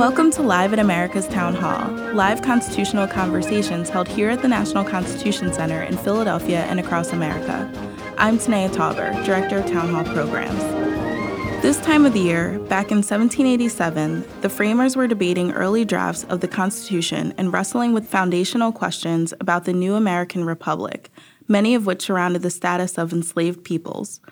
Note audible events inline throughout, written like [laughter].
Welcome to Live at America's Town Hall, live constitutional conversations held here at the National Constitution Center in Philadelphia and across America. I'm Tanaya Tauber, Director of Town Hall Programs. This time of the year, back in 1787, the framers were debating early drafts of the Constitution and wrestling with foundational questions about the new American Republic, many of which surrounded the status of enslaved peoples.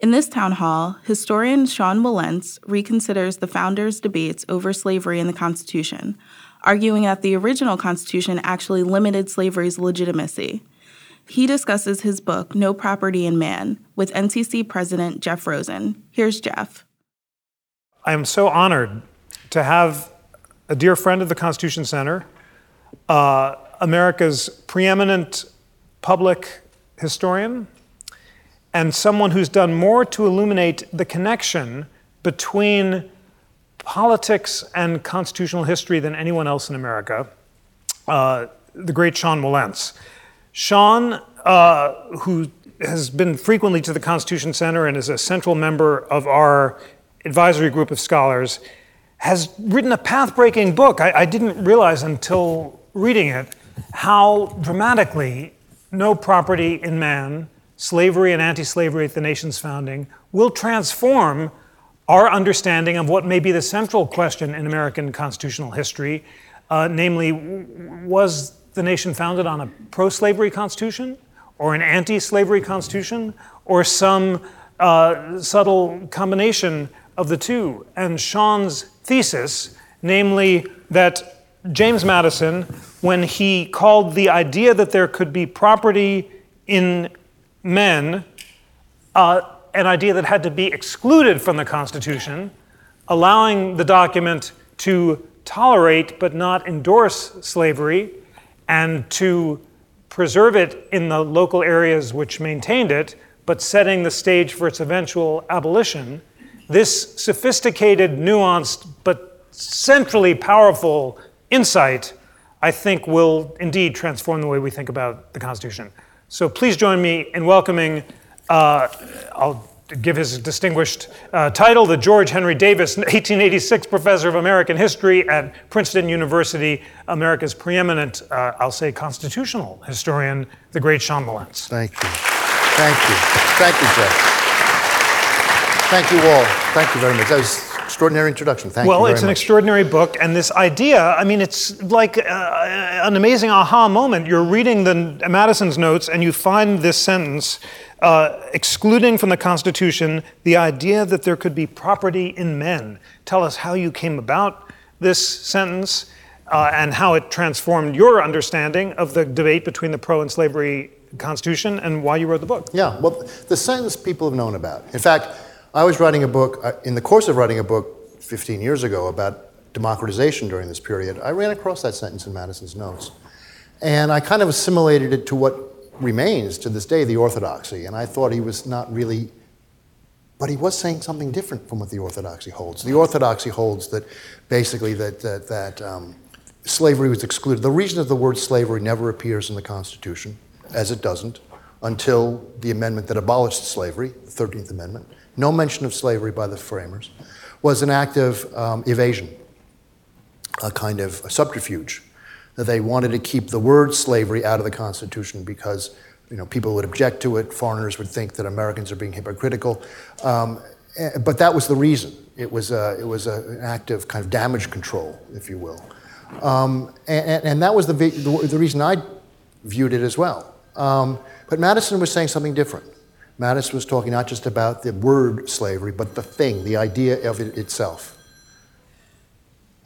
In this town hall, historian Sean Wilentz reconsiders the founders' debates over slavery in the Constitution, arguing that the original Constitution actually limited slavery's legitimacy. He discusses his book, No Property in Man, with NCC President Jeff Rosen. Here's Jeff. I am so honored to have a dear friend of the Constitution Center, uh, America's preeminent public historian, and someone who's done more to illuminate the connection between politics and constitutional history than anyone else in America, uh, the great Sean Wilentz. Sean, uh, who has been frequently to the Constitution Center and is a central member of our advisory group of scholars, has written a path breaking book. I, I didn't realize until reading it how dramatically no property in man slavery and anti slavery at the nation's founding, will transform our understanding of what may be the central question in American constitutional history uh, namely, was the nation founded on a pro slavery constitution or an anti slavery constitution or some uh, subtle combination of the two? And Sean's thesis, namely that James Madison, when he called the idea that there could be property in men uh, an idea that had to be excluded from the Constitution, allowing the document to tolerate but not endorse slavery and to preserve it in the local areas which maintained it, but setting the stage for its eventual abolition. This sophisticated, nuanced, but centrally powerful insight, I think, will indeed transform the way we think about the Constitution. So please join me in welcoming, uh, I'll give his distinguished uh, title, the George Henry Davis, 1886 Professor of American History at Princeton University, America's preeminent, uh, I'll say, constitutional historian, the great Sean Wilentz. Thank you. Thank you. Thank you, Jeff. Thank you all. Thank you very much. Extraordinary introduction. Thank well, you. Well, it's an much. extraordinary book, and this idea, I mean, it's like uh, an amazing aha moment. You're reading the Madison's notes, and you find this sentence uh, excluding from the Constitution the idea that there could be property in men. Tell us how you came about this sentence uh, and how it transformed your understanding of the debate between the pro and slavery Constitution and why you wrote the book. Yeah, well, the sentence people have known about. In fact, I was writing a book, uh, in the course of writing a book 15 years ago about democratization during this period, I ran across that sentence in Madison's notes. And I kind of assimilated it to what remains to this day the orthodoxy. And I thought he was not really, but he was saying something different from what the orthodoxy holds. The orthodoxy holds that basically that, that, that um, slavery was excluded. The reason that the word slavery never appears in the Constitution, as it doesn't, until the amendment that abolished slavery, the 13th Amendment, no mention of slavery by the framers, was an act of um, evasion, a kind of a subterfuge. That they wanted to keep the word slavery out of the Constitution because you know, people would object to it, foreigners would think that Americans are being hypocritical. Um, eh, but that was the reason. It was, a, it was a, an act of kind of damage control, if you will. Um, and, and, that was the, the, the, reason I viewed it as well. Um, but Madison was saying something different. Madison was talking not just about the word slavery, but the thing, the idea of it itself.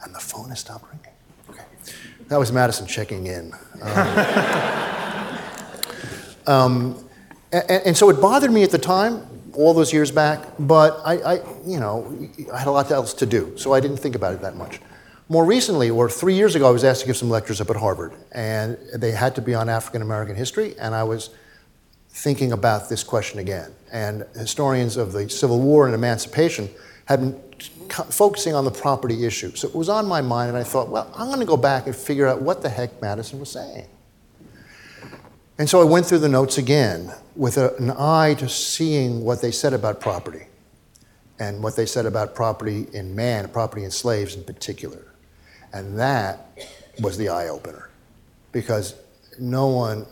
And the phone has stopped ringing. Okay. That was Madison checking in. Um, [laughs] um, and, and, so it bothered me at the time, all those years back, but I, I, you know, I had a lot else to do, so I didn't think about it that much. More recently, or three years ago, I was asked to give some lectures up at Harvard, and they had to be on African American history, and I was thinking about this question again. And historians of the Civil War and emancipation had been focusing on the property issue. So it was on my mind, and I thought, well, I'm going to go back and figure out what the heck Madison was saying. And so I went through the notes again with a, an eye to seeing what they said about property and what they said about property in man, property in slaves in particular. And that was the eye opener because no one,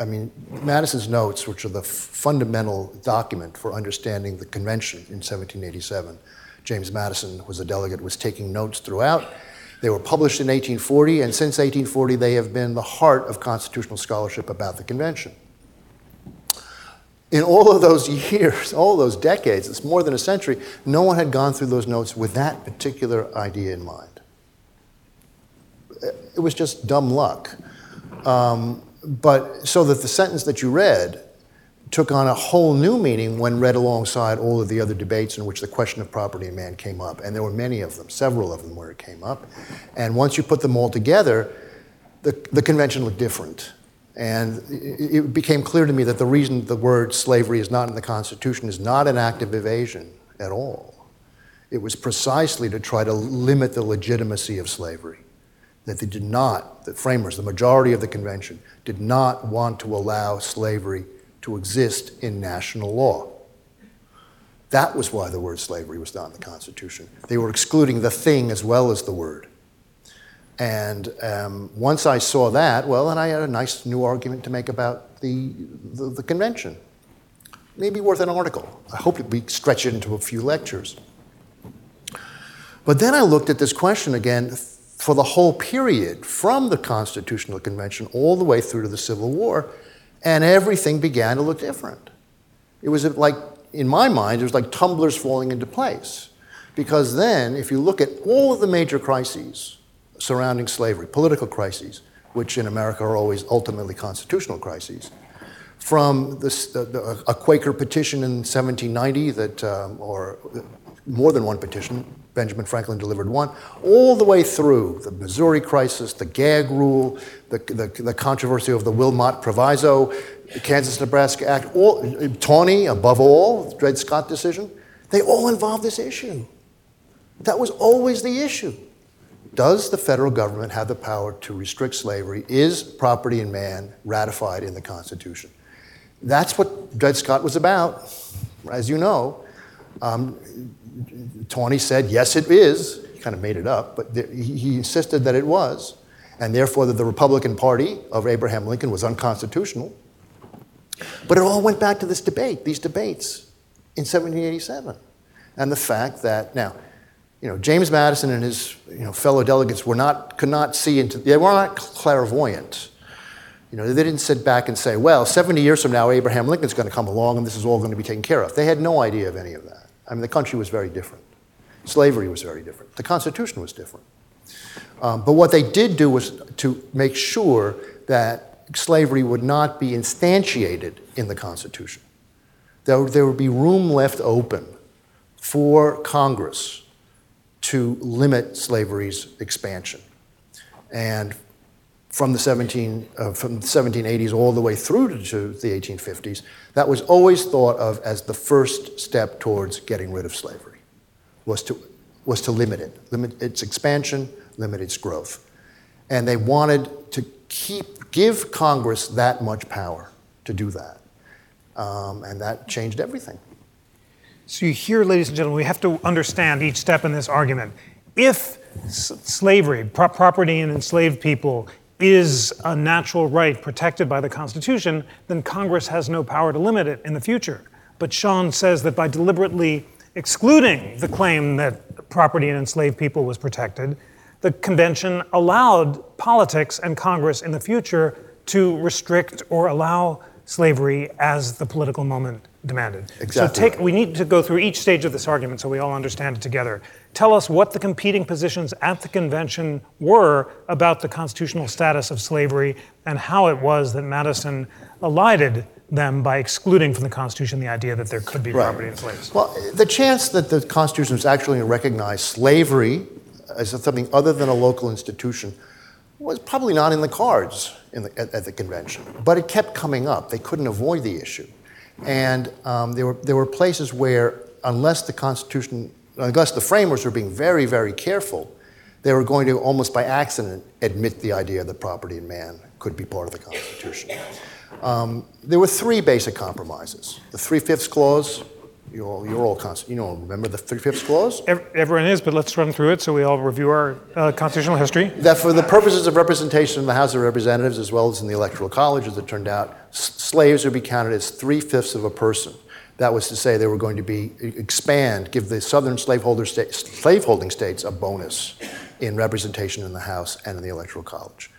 I mean, Madison's notes, which are the fundamental document for understanding the convention in 1787, James Madison was a delegate, was taking notes throughout. They were published in 1840, and since 1840, they have been the heart of constitutional scholarship about the convention. In all of those [laughs] years, all those decades, it's more than a century, no one had gone through those notes with that particular idea in mind. It was just dumb luck. Um, but so that the sentence that you read took on a whole new meaning when read alongside all of the other debates in which the question of property and man came up. And there were many of them, several of them where it came up. And once you put them all together, the, the convention looked different. And it became clear to me that the reason the word slavery is not in the Constitution is not an act of evasion at all. It was precisely to try to limit the legitimacy of slavery. That they did not, the framers, the majority of the convention, did not want to allow slavery to exist in national law. That was why the word slavery was not in the Constitution. They were excluding the thing as well as the word. And um, once I saw that, well, then I had a nice new argument to make about the, the, the convention. Maybe worth an article. I hope we stretch it into a few lectures. But then I looked at this question again for the whole period, from the Constitutional Convention all the way through to the Civil War, and everything began to look different. It was like, in my mind, it was like tumblers falling into place. Because then, if you look at all of the major crises surrounding slavery, political crises, which in America are always ultimately constitutional crises, from the, a Quaker petition in 1790 that, um, or more than one petition, Benjamin Franklin delivered one, all the way through the Missouri crisis, the gag rule, the, the, the controversy of the Wilmot Proviso, the Kansas Nebraska Act, all, Taney, above all, the Dred Scott decision, they all involve this issue. That was always the issue. Does the federal government have the power to restrict slavery? Is property in man ratified in the Constitution? That's what Dred Scott was about, as you know. Um, Taney said, yes, it is. He kind of made it up, but he, he insisted that it was, and therefore that the Republican Party of Abraham Lincoln was unconstitutional. But it all went back to this debate, these debates in 1787, and the fact that now, you know, James Madison and his you know, fellow delegates were not, could not see into, they were not clairvoyant. You know, they didn't sit back and say, well, 70 years from now, Abraham Lincoln's going to come along and this is all going to be taken care of. They had no idea of any of that. I mean, the country was very different. Slavery was very different. The Constitution was different. Um, but what they did do was to make sure that slavery would not be instantiated in the Constitution. There, there would be room left open for Congress to limit slavery's expansion. And from the, 17, uh, from the 1780s all the way through to the 1850s, that was always thought of as the first step towards getting rid of slavery, was to, was to limit it, limit its expansion, limit its growth. And they wanted to keep, give Congress that much power to do that. Um, and that changed everything. So you hear, ladies and gentlemen, we have to understand each step in this argument. If slavery, pro- property and enslaved people, is a natural right protected by the Constitution, then Congress has no power to limit it in the future. But Sean says that by deliberately excluding the claim that property in enslaved people was protected, the convention allowed politics and Congress in the future to restrict or allow slavery as the political moment demanded. Exactly So take, we need to go through each stage of this argument so we all understand it together. Tell us what the competing positions at the convention were about the constitutional status of slavery and how it was that Madison elided them by excluding from the Constitution the idea that there could be property in slaves. Well, the chance that the Constitution was actually going to recognize slavery as something other than a local institution was probably not in the cards in the, at, at, the convention. But it kept coming up. They couldn't avoid the issue. And um, there, were, there were places where, unless the Constitution, unless the framers were being very, very careful, they were going to almost by accident admit the idea that property in man could be part of the Constitution. Um, there were three basic compromises the Three Fifths Clause, You all, you're all. You know, remember the Three-Fifths Clause? Everyone is, but let's run through it so we all review our uh, constitutional history. That for the purposes of representation in the House of Representatives as well as in the Electoral College, as it turned out, s- slaves would be counted as three-fifths of a person. That was to say they were going to be expand, give the southern slaveholder sta- slaveholding states a bonus in representation in the House and in the Electoral College.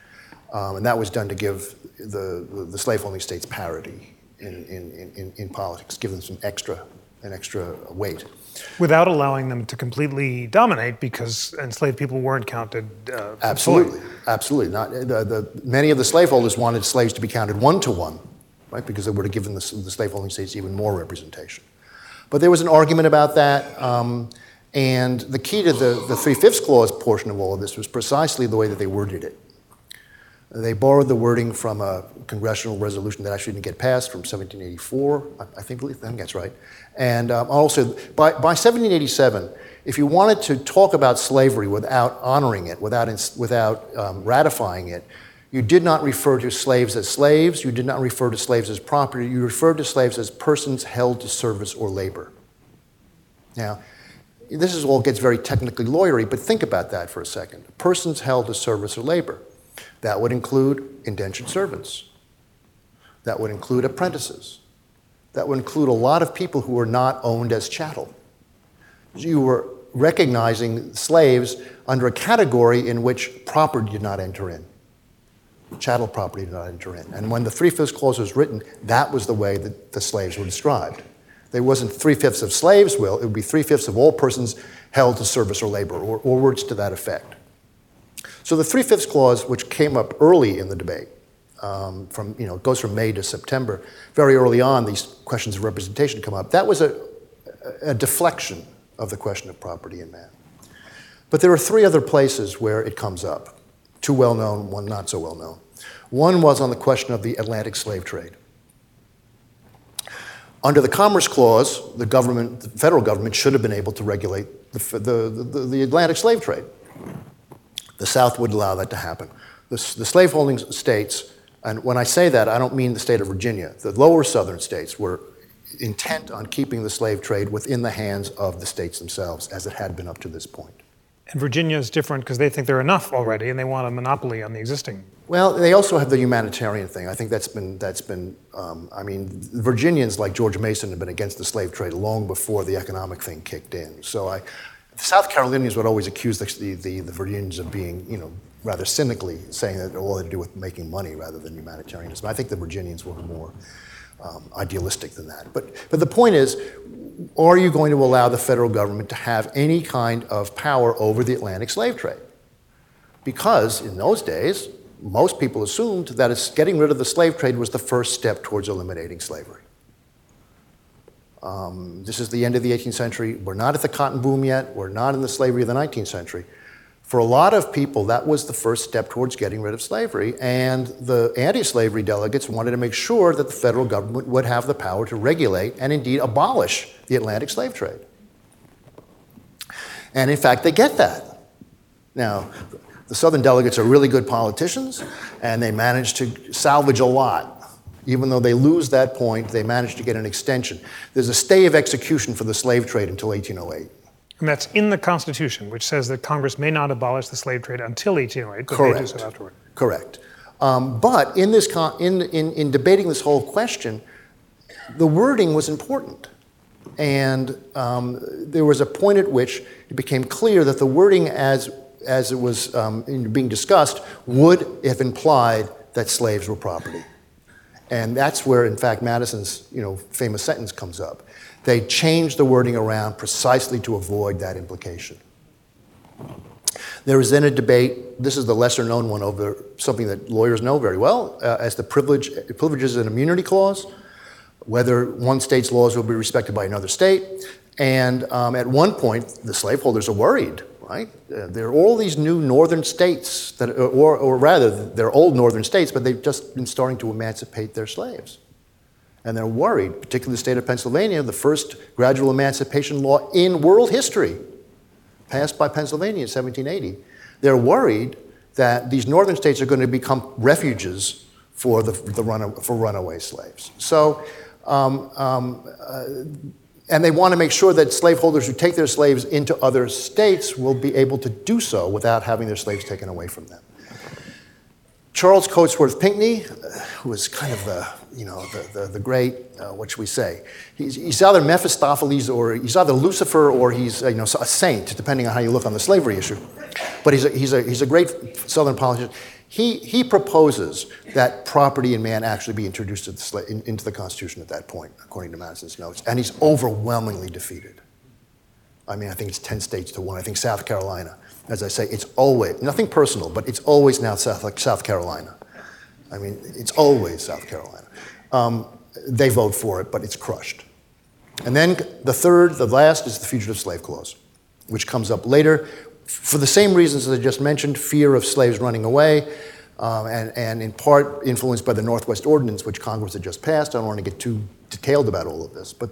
Um, and that was done to give the, the, slaveholding states parity in, in, in, in politics, give them some extra, an extra weight. Without allowing them to completely dominate because enslaved people weren't counted. Uh, Absolutely, fully. absolutely. Not, the, the, many of the slaveholders wanted slaves to be counted one to one, right, because it would have given the, the slaveholding states even more representation. But there was an argument about that, um, and the key to the, the Three Fifths Clause portion of all of this was precisely the way that they worded it. They borrowed the wording from a congressional resolution that actually didn't get passed from 1784, I, think, I think that's right. And um, also, by, by 1787, if you wanted to talk about slavery without honoring it, without, without um, ratifying it, you did not refer to slaves as slaves, you did not refer to slaves as property, you referred to slaves as persons held to service or labor. Now, this is all gets very technically lawyery, but think about that for a second. Persons held to service or labor. That would include indentured servants. That would include apprentices. That would include a lot of people who were not owned as chattel. You were recognizing slaves under a category in which property did not enter in. Chattel property did not enter in. And when the Three Fifths Clause was written, that was the way that the slaves were described. There wasn't three fifths of slaves' will, it would be three fifths of all persons held to service or labor, or, or words to that effect. So the Three Fifths Clause, which came up early in the debate, um, from, you know, it goes from May to September, very early on, these questions of representation come up. That was a, a deflection of the question of property in man. But there are three other places where it comes up two well known, one not so well known. One was on the question of the Atlantic slave trade. Under the Commerce Clause, the government, the federal government, should have been able to regulate the, the, the, the Atlantic slave trade. The South would allow that to happen. The, the slaveholding states, and when I say that, I don't mean the state of Virginia, the lower southern states were intent on keeping the slave trade within the hands of the states themselves, as it had been up to this point. And Virginia is different because they think they're enough already and they want a monopoly on the existing. Well, they also have the humanitarian thing. I think that's been, that's been um, I mean, Virginians like George Mason have been against the slave trade long before the economic thing kicked in. So I, South Carolinians would always accuse the, the, the Virginians of being, you know, rather cynically saying that all had to do with making money rather than humanitarianism. I think the Virginians were more um, idealistic than that. But, but the point is, are you going to allow the federal government to have any kind of power over the Atlantic slave trade? Because in those days, most people assumed that getting rid of the slave trade was the first step towards eliminating slavery. Um, this is the end of the 18th century. We're not at the cotton boom yet. We're not in the slavery of the 19th century. For a lot of people, that was the first step towards getting rid of slavery, and the anti slavery delegates wanted to make sure that the federal government would have the power to regulate and indeed abolish the Atlantic slave trade. And in fact, they get that. Now, the Southern delegates are really good politicians, and they manage to salvage a lot. Even though they lose that point, they manage to get an extension. There's a stay of execution for the slave trade until 1808. And that's in the Constitution, which says that Congress may not abolish the slave trade until 1808, but Correct. they do so afterward. Correct. Um, but in, this con- in, in, in debating this whole question, the wording was important. And um, there was a point at which it became clear that the wording, as, as it was um, in- being discussed, would have implied that slaves were property. And that's where, in fact, Madison's you know, famous sentence comes up. They changed the wording around precisely to avoid that implication. There was then a debate, this is the lesser known one over something that lawyers know very well, uh, as the privilege, privileges and immunity clause, whether one state's laws will be respected by another state. And um, at one point, the slaveholders are worried, right? Uh, there are all these new northern states, that, or, or rather, they're old northern states, but they've just been starting to emancipate their slaves. And they're worried, particularly the state of Pennsylvania, the first gradual emancipation law in world history, passed by Pennsylvania in 1780. They're worried that these northern states are going to become refuges for, the, the run, for runaway slaves. So, um, um, uh, and they want to make sure that slaveholders who take their slaves into other states will be able to do so without having their slaves taken away from them. Charles Cotesworth Pinckney, who was kind of the, you know, the, the, the great, uh, what should we say? He's, he's either Mephistopheles or he's either Lucifer or he's, you know, a saint, depending on how you look on the slavery issue. But he's a, he's a, he's a great Southern politician. He, he proposes that property in man actually be introduced the sla- in, into the Constitution at that point, according to Madison's notes, and he's overwhelmingly defeated. I mean, I think it's 10 states to one. I think South Carolina, as I say, it's always, nothing personal, but it's always now South, South Carolina. I mean, it's always South Carolina. Um, they vote for it, but it's crushed. And then the third, the last, is the Fugitive Slave Clause, which comes up later for the same reasons as I just mentioned fear of slaves running away, um, and, and in part influenced by the Northwest Ordinance, which Congress had just passed. I don't want to get too detailed about all of this, but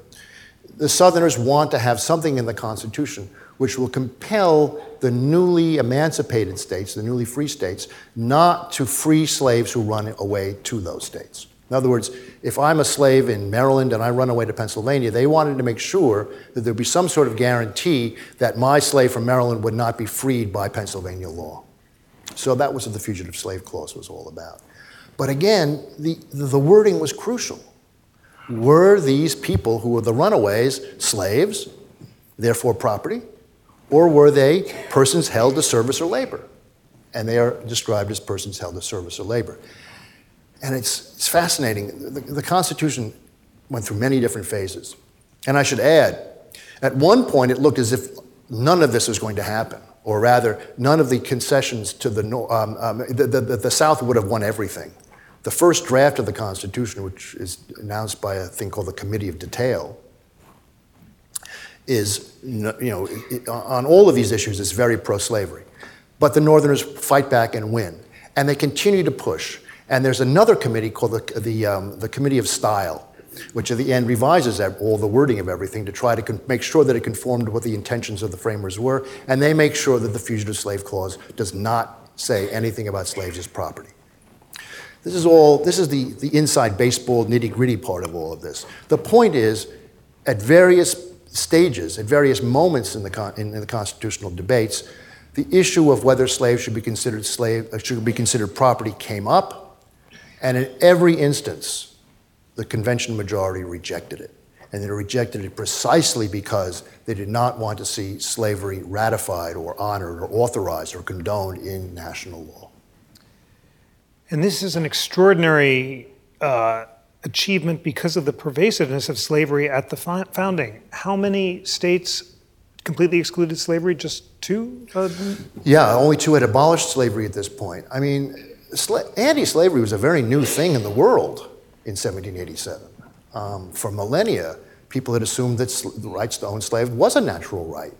the Southerners want to have something in the Constitution which will compel the newly emancipated states, the newly free states, not to free slaves who run away to those states. In other words, if I'm a slave in Maryland and I run away to Pennsylvania, they wanted to make sure that there'd be some sort of guarantee that my slave from Maryland would not be freed by Pennsylvania law. So that was what the Fugitive Slave Clause was all about. But again, the, the wording was crucial. Were these people who were the runaways slaves, therefore property, or were they persons held to service or labor? And they are described as persons held to service or labor. And it's, it's fascinating. The, the Constitution went through many different phases. And I should add, at one point it looked as if none of this was going to happen, or rather, none of the concessions to the, um, um, the, the, the, South would have won everything. The first draft of the Constitution, which is announced by a thing called the Committee of Detail, is, you know, on all of these issues, is very pro slavery. But the Northerners fight back and win. And they continue to push. And there's another committee called the, the, um, the Committee of Style, which at the end revises all the wording of everything to try to con- make sure that it conformed to what the intentions of the framers were. And they make sure that the Fugitive Slave Clause does not say anything about slaves as property. This is all, this is the, the inside baseball nitty gritty part of all of this. The point is, at various stages, at various moments in the, con- in the constitutional debates, the issue of whether slaves should be considered slave, should be considered property came up and in every instance, the convention majority rejected it. And they rejected it precisely because they did not want to see slavery ratified or honored or authorized or condoned in national law. And this is an extraordinary uh, achievement because of the pervasiveness of slavery at the founding. How many states completely excluded slavery? Just two? Uh, yeah, only two had abolished slavery at this point. I mean, anti slavery was a very new thing in the world in 1787. Um, for millennia, people had assumed that the rights to own slaves was a natural right.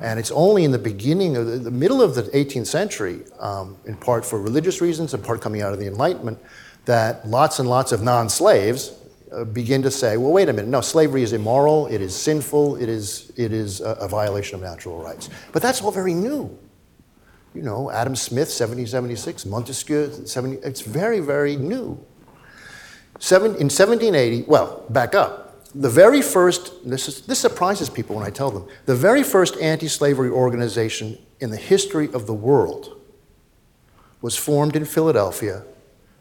And it's only in the beginning of the, the middle of the 18th century, um, in part for religious reasons, in part coming out of the Enlightenment, that lots and lots of non slaves uh, begin to say, well, wait a minute, no, slavery is immoral, it is sinful, it is, it is a, a violation of natural rights. But that's all very new you know, Adam Smith, 1776, Montesquieu, 70, it's very, very new. Seven, in 1780, well, back up. The very first, this, is, this surprises people when I tell them, the very first anti slavery organization in the history of the world was formed in Philadelphia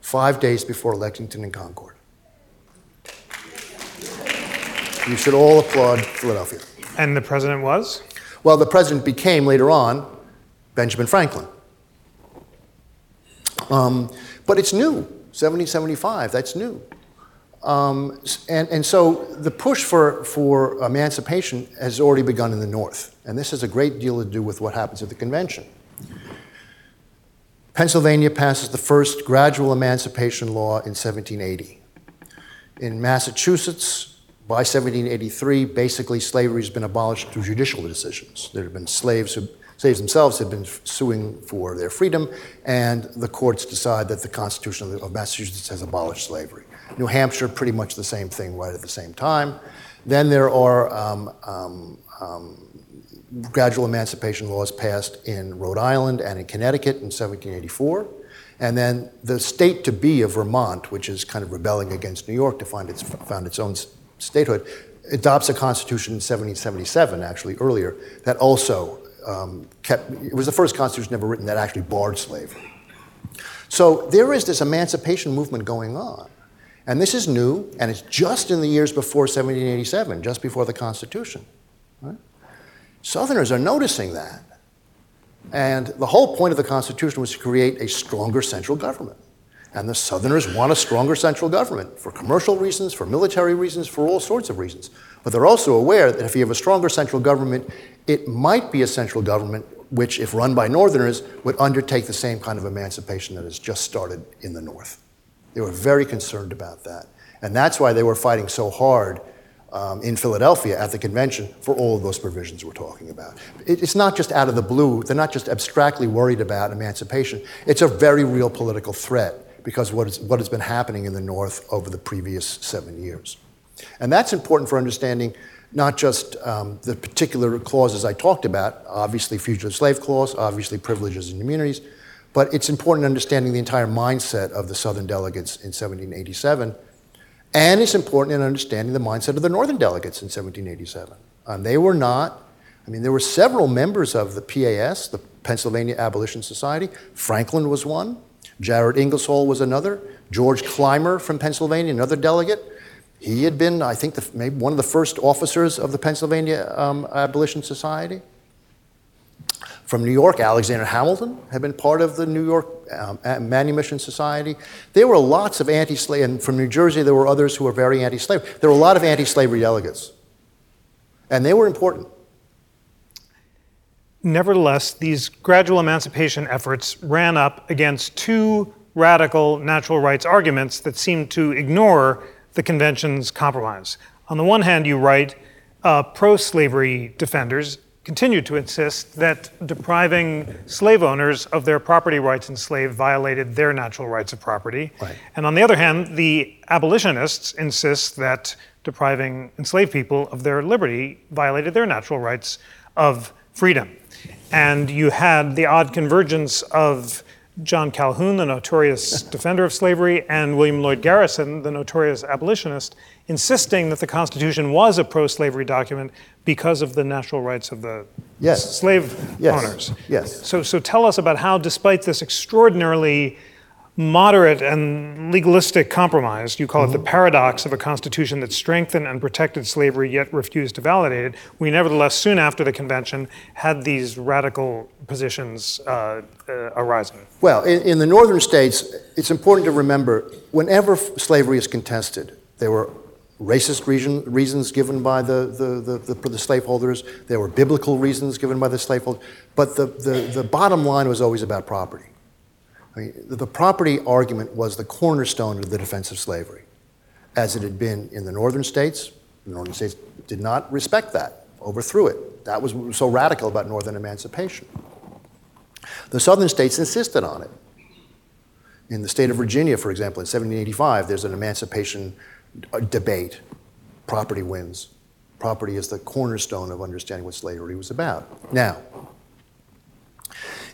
five days before Lexington and Concord. You should all applaud Philadelphia. And the president was? Well, the president became later on Benjamin Franklin. Um, but it's new, 1775, that's new. Um, and, and so the push for, for emancipation has already begun in the North. And this has a great deal to do with what happens at the convention. Pennsylvania passes the first gradual emancipation law in 1780. In Massachusetts, by 1783, basically slavery has been abolished through judicial decisions. There have been slaves who slaves themselves have been suing for their freedom, and the courts decide that the Constitution of Massachusetts has abolished slavery. New Hampshire, pretty much the same thing right at the same time. Then there are um, um, um, gradual emancipation laws passed in Rhode Island and in Connecticut in 1784. And then the state to be of Vermont, which is kind of rebelling against New York to find its, found its own statehood, adopts a constitution in 1777, actually earlier, that also um, kept, it was the first constitution ever written that actually barred slavery. So there is this emancipation movement going on. And this is new, and it's just in the years before 1787, just before the Constitution. Right? Southerners are noticing that. And the whole point of the Constitution was to create a stronger central government. And the Southerners want a stronger central government for commercial reasons, for military reasons, for all sorts of reasons. But they're also aware that if you have a stronger central government, it might be a central government which, if run by Northerners, would undertake the same kind of emancipation that has just started in the North. They were very concerned about that. And that's why they were fighting so hard um, in Philadelphia at the convention for all of those provisions we're talking about. It, it's not just out of the blue, they're not just abstractly worried about emancipation. It's a very real political threat because what, is, what has been happening in the North over the previous seven years. And that's important for understanding not just um, the particular clauses I talked about, obviously fugitive slave clause, obviously privileges and immunities, but it's important understanding the entire mindset of the Southern delegates in 1787 and it's important in understanding the mindset of the Northern delegates in 1787. Um, they were not, I mean, there were several members of the PAS, the Pennsylvania Abolition Society. Franklin was one, Jared Ingersoll was another, George Clymer from Pennsylvania, another delegate. He had been, I think, the, maybe one of the first officers of the Pennsylvania um, Abolition Society. From New York, Alexander Hamilton had been part of the New York um, Manumission Society. There were lots of anti slave, and from New Jersey, there were others who were very anti slave. There were a lot of anti slavery delegates, and they were important. Nevertheless, these gradual emancipation efforts ran up against two radical natural rights arguments that seemed to ignore the convention's compromise. On the one hand, you write, uh, pro slavery defenders continued to insist that depriving slave owners of their property rights enslaved violated their natural rights of property. Right. And on the other hand, the abolitionists insist that depriving enslaved people of their liberty violated their natural rights of freedom. And you had the odd convergence of John Calhoun, the notorious [laughs] defender of slavery, and William Lloyd Garrison, the notorious abolitionist, insisting that the Constitution was a pro slavery document because of the natural rights of the yes. slave yes. owners. Yes. So, so tell us about how, despite this extraordinarily moderate and legalistic compromise, you call mm-hmm. it the mm-hmm. paradox of a constitution that strengthened and protected slavery yet refused to validate it, we nevertheless, soon after the convention, had these radical positions uh, uh, arising. Well, in, in the northern states, it's important to remember whenever slavery is contested, there were racist reason, reasons given by the, the, the, the, the slaveholders, there were biblical reasons given by the slaveholders, but the, the, the bottom line was always about property. I mean, the property argument was the cornerstone of the defense of slavery, as it had been in the northern states. The northern states did not respect that, overthrew it. That was so radical about northern emancipation. The southern states insisted on it. In the state of Virginia, for example, in 1785, there's an emancipation debate. Property wins. Property is the cornerstone of understanding what slavery was about. Now,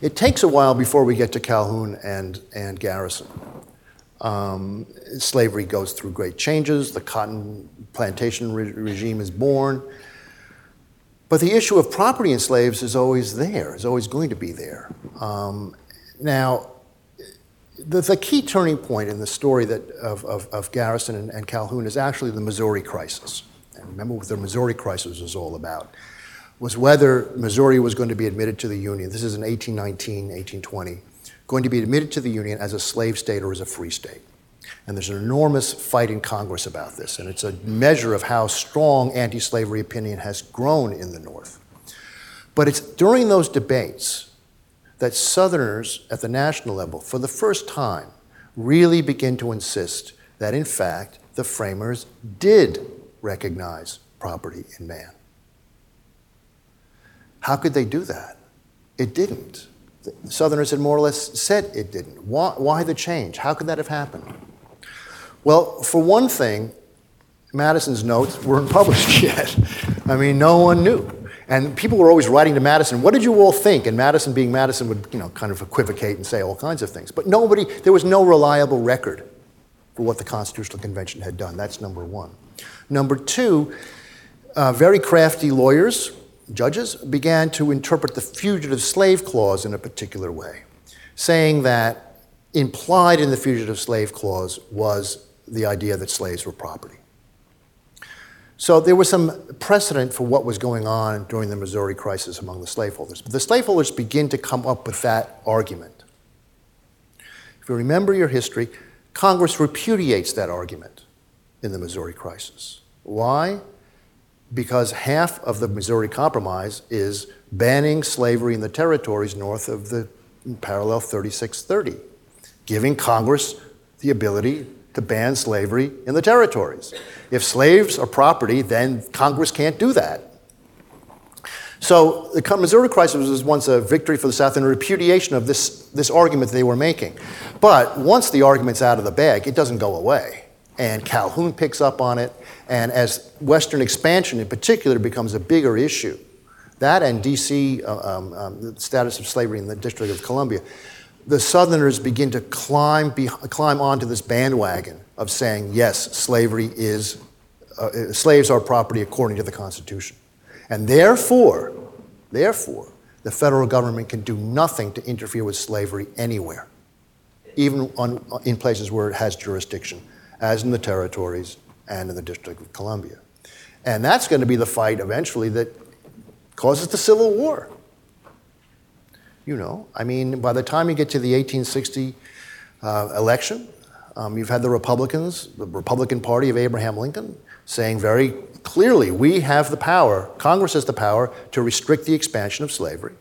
it takes a while before we get to Calhoun and, and Garrison. Um, slavery goes through great changes, the cotton plantation re- regime is born. But the issue of property in slaves is always there, is always going to be there. Um, now, the, the, key turning point in the story that, of, of, of Garrison and, and, Calhoun is actually the Missouri crisis. And remember what the Missouri crisis was all about, was whether Missouri was going to be admitted to the Union. This is in 1819, 1820, going to be admitted to the Union as a slave state or as a free state. And there's an enormous fight in Congress about this, and it's a measure of how strong anti slavery opinion has grown in the North. But it's during those debates that Southerners at the national level, for the first time, really begin to insist that, in fact, the framers did recognize property in man. How could they do that? It didn't. The Southerners had more or less said it didn't. Why, why the change? How could that have happened? Well, for one thing, Madison's notes weren't [laughs] published yet. I mean, no one knew. And people were always writing to Madison, what did you all think? And Madison, being Madison, would you know, kind of equivocate and say all kinds of things. But nobody, there was no reliable record for what the Constitutional Convention had done. That's number one. Number two, uh, very crafty lawyers, judges, began to interpret the Fugitive Slave Clause in a particular way, saying that implied in the Fugitive Slave Clause was the idea that slaves were property. So there was some precedent for what was going on during the Missouri crisis among the slaveholders. But the slaveholders begin to come up with that argument. If you remember your history, Congress repudiates that argument in the Missouri crisis. Why? Because half of the Missouri Compromise is banning slavery in the territories north of the parallel 3630, giving Congress the ability to ban slavery in the territories. If slaves are property, then Congress can't do that. So the Missouri crisis was once a victory for the South and a repudiation of this, this argument they were making. But once the argument's out of the bag, it doesn't go away. And Calhoun picks up on it, and as Western expansion in particular becomes a bigger issue, that and DC, uh, um, um, the status of slavery in the District of Columbia, the Southerners begin to climb, be, climb onto this bandwagon of saying, yes, slavery is, uh, uh, slaves are property according to the Constitution. And therefore, therefore, the federal government can do nothing to interfere with slavery anywhere, even on, in places where it has jurisdiction, as in the territories and in the District of Columbia. And that's going to be the fight eventually that causes the Civil War. You know, I mean, by the time you get to the 1860 uh, election, um, you've had the Republicans, the Republican Party of Abraham Lincoln, saying very clearly, we have the power, Congress has the power to restrict the expansion of slavery.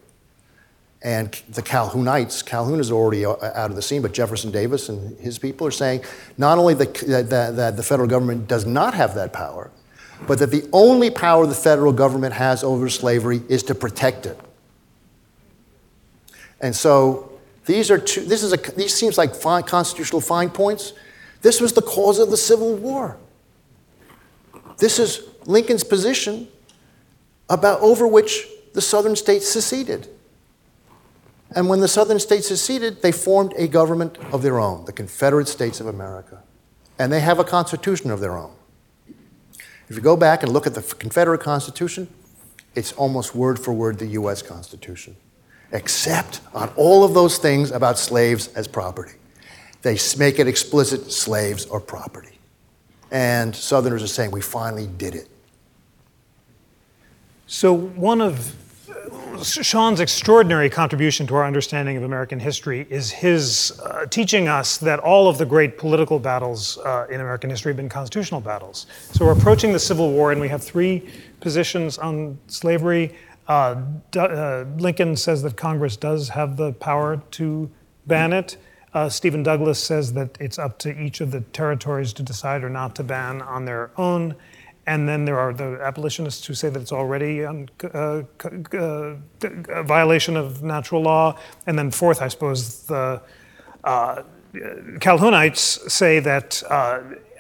And the Calhounites, Calhoun is already out of the scene, but Jefferson Davis and his people are saying not only that, that, that the federal government does not have that power, but that the only power the federal government has over slavery is to protect it. And so these are two, this is a, these seems like fine, constitutional fine points. This was the cause of the Civil War. This is Lincoln's position about over which the southern states seceded. And when the southern states seceded, they formed a government of their own, the Confederate States of America. And they have a constitution of their own. If you go back and look at the Confederate Constitution, it's almost word for word the US Constitution except on all of those things about slaves as property. They make it explicit slaves are property. And Southerners are saying, we finally did it. So, one of Sean's extraordinary contribution to our understanding of American history is his uh, teaching us that all of the great political battles uh, in American history have been constitutional battles. So, we're approaching the Civil War, and we have three positions on slavery. Uh, uh, Lincoln says that Congress does have the power to ban it. Uh, Stephen Douglas says that it's up to each of the territories to decide or not to ban on their own. And then there are the abolitionists who say that it's already a uh, uh, violation of natural law. And then, fourth, I suppose, the uh, Calhounites say that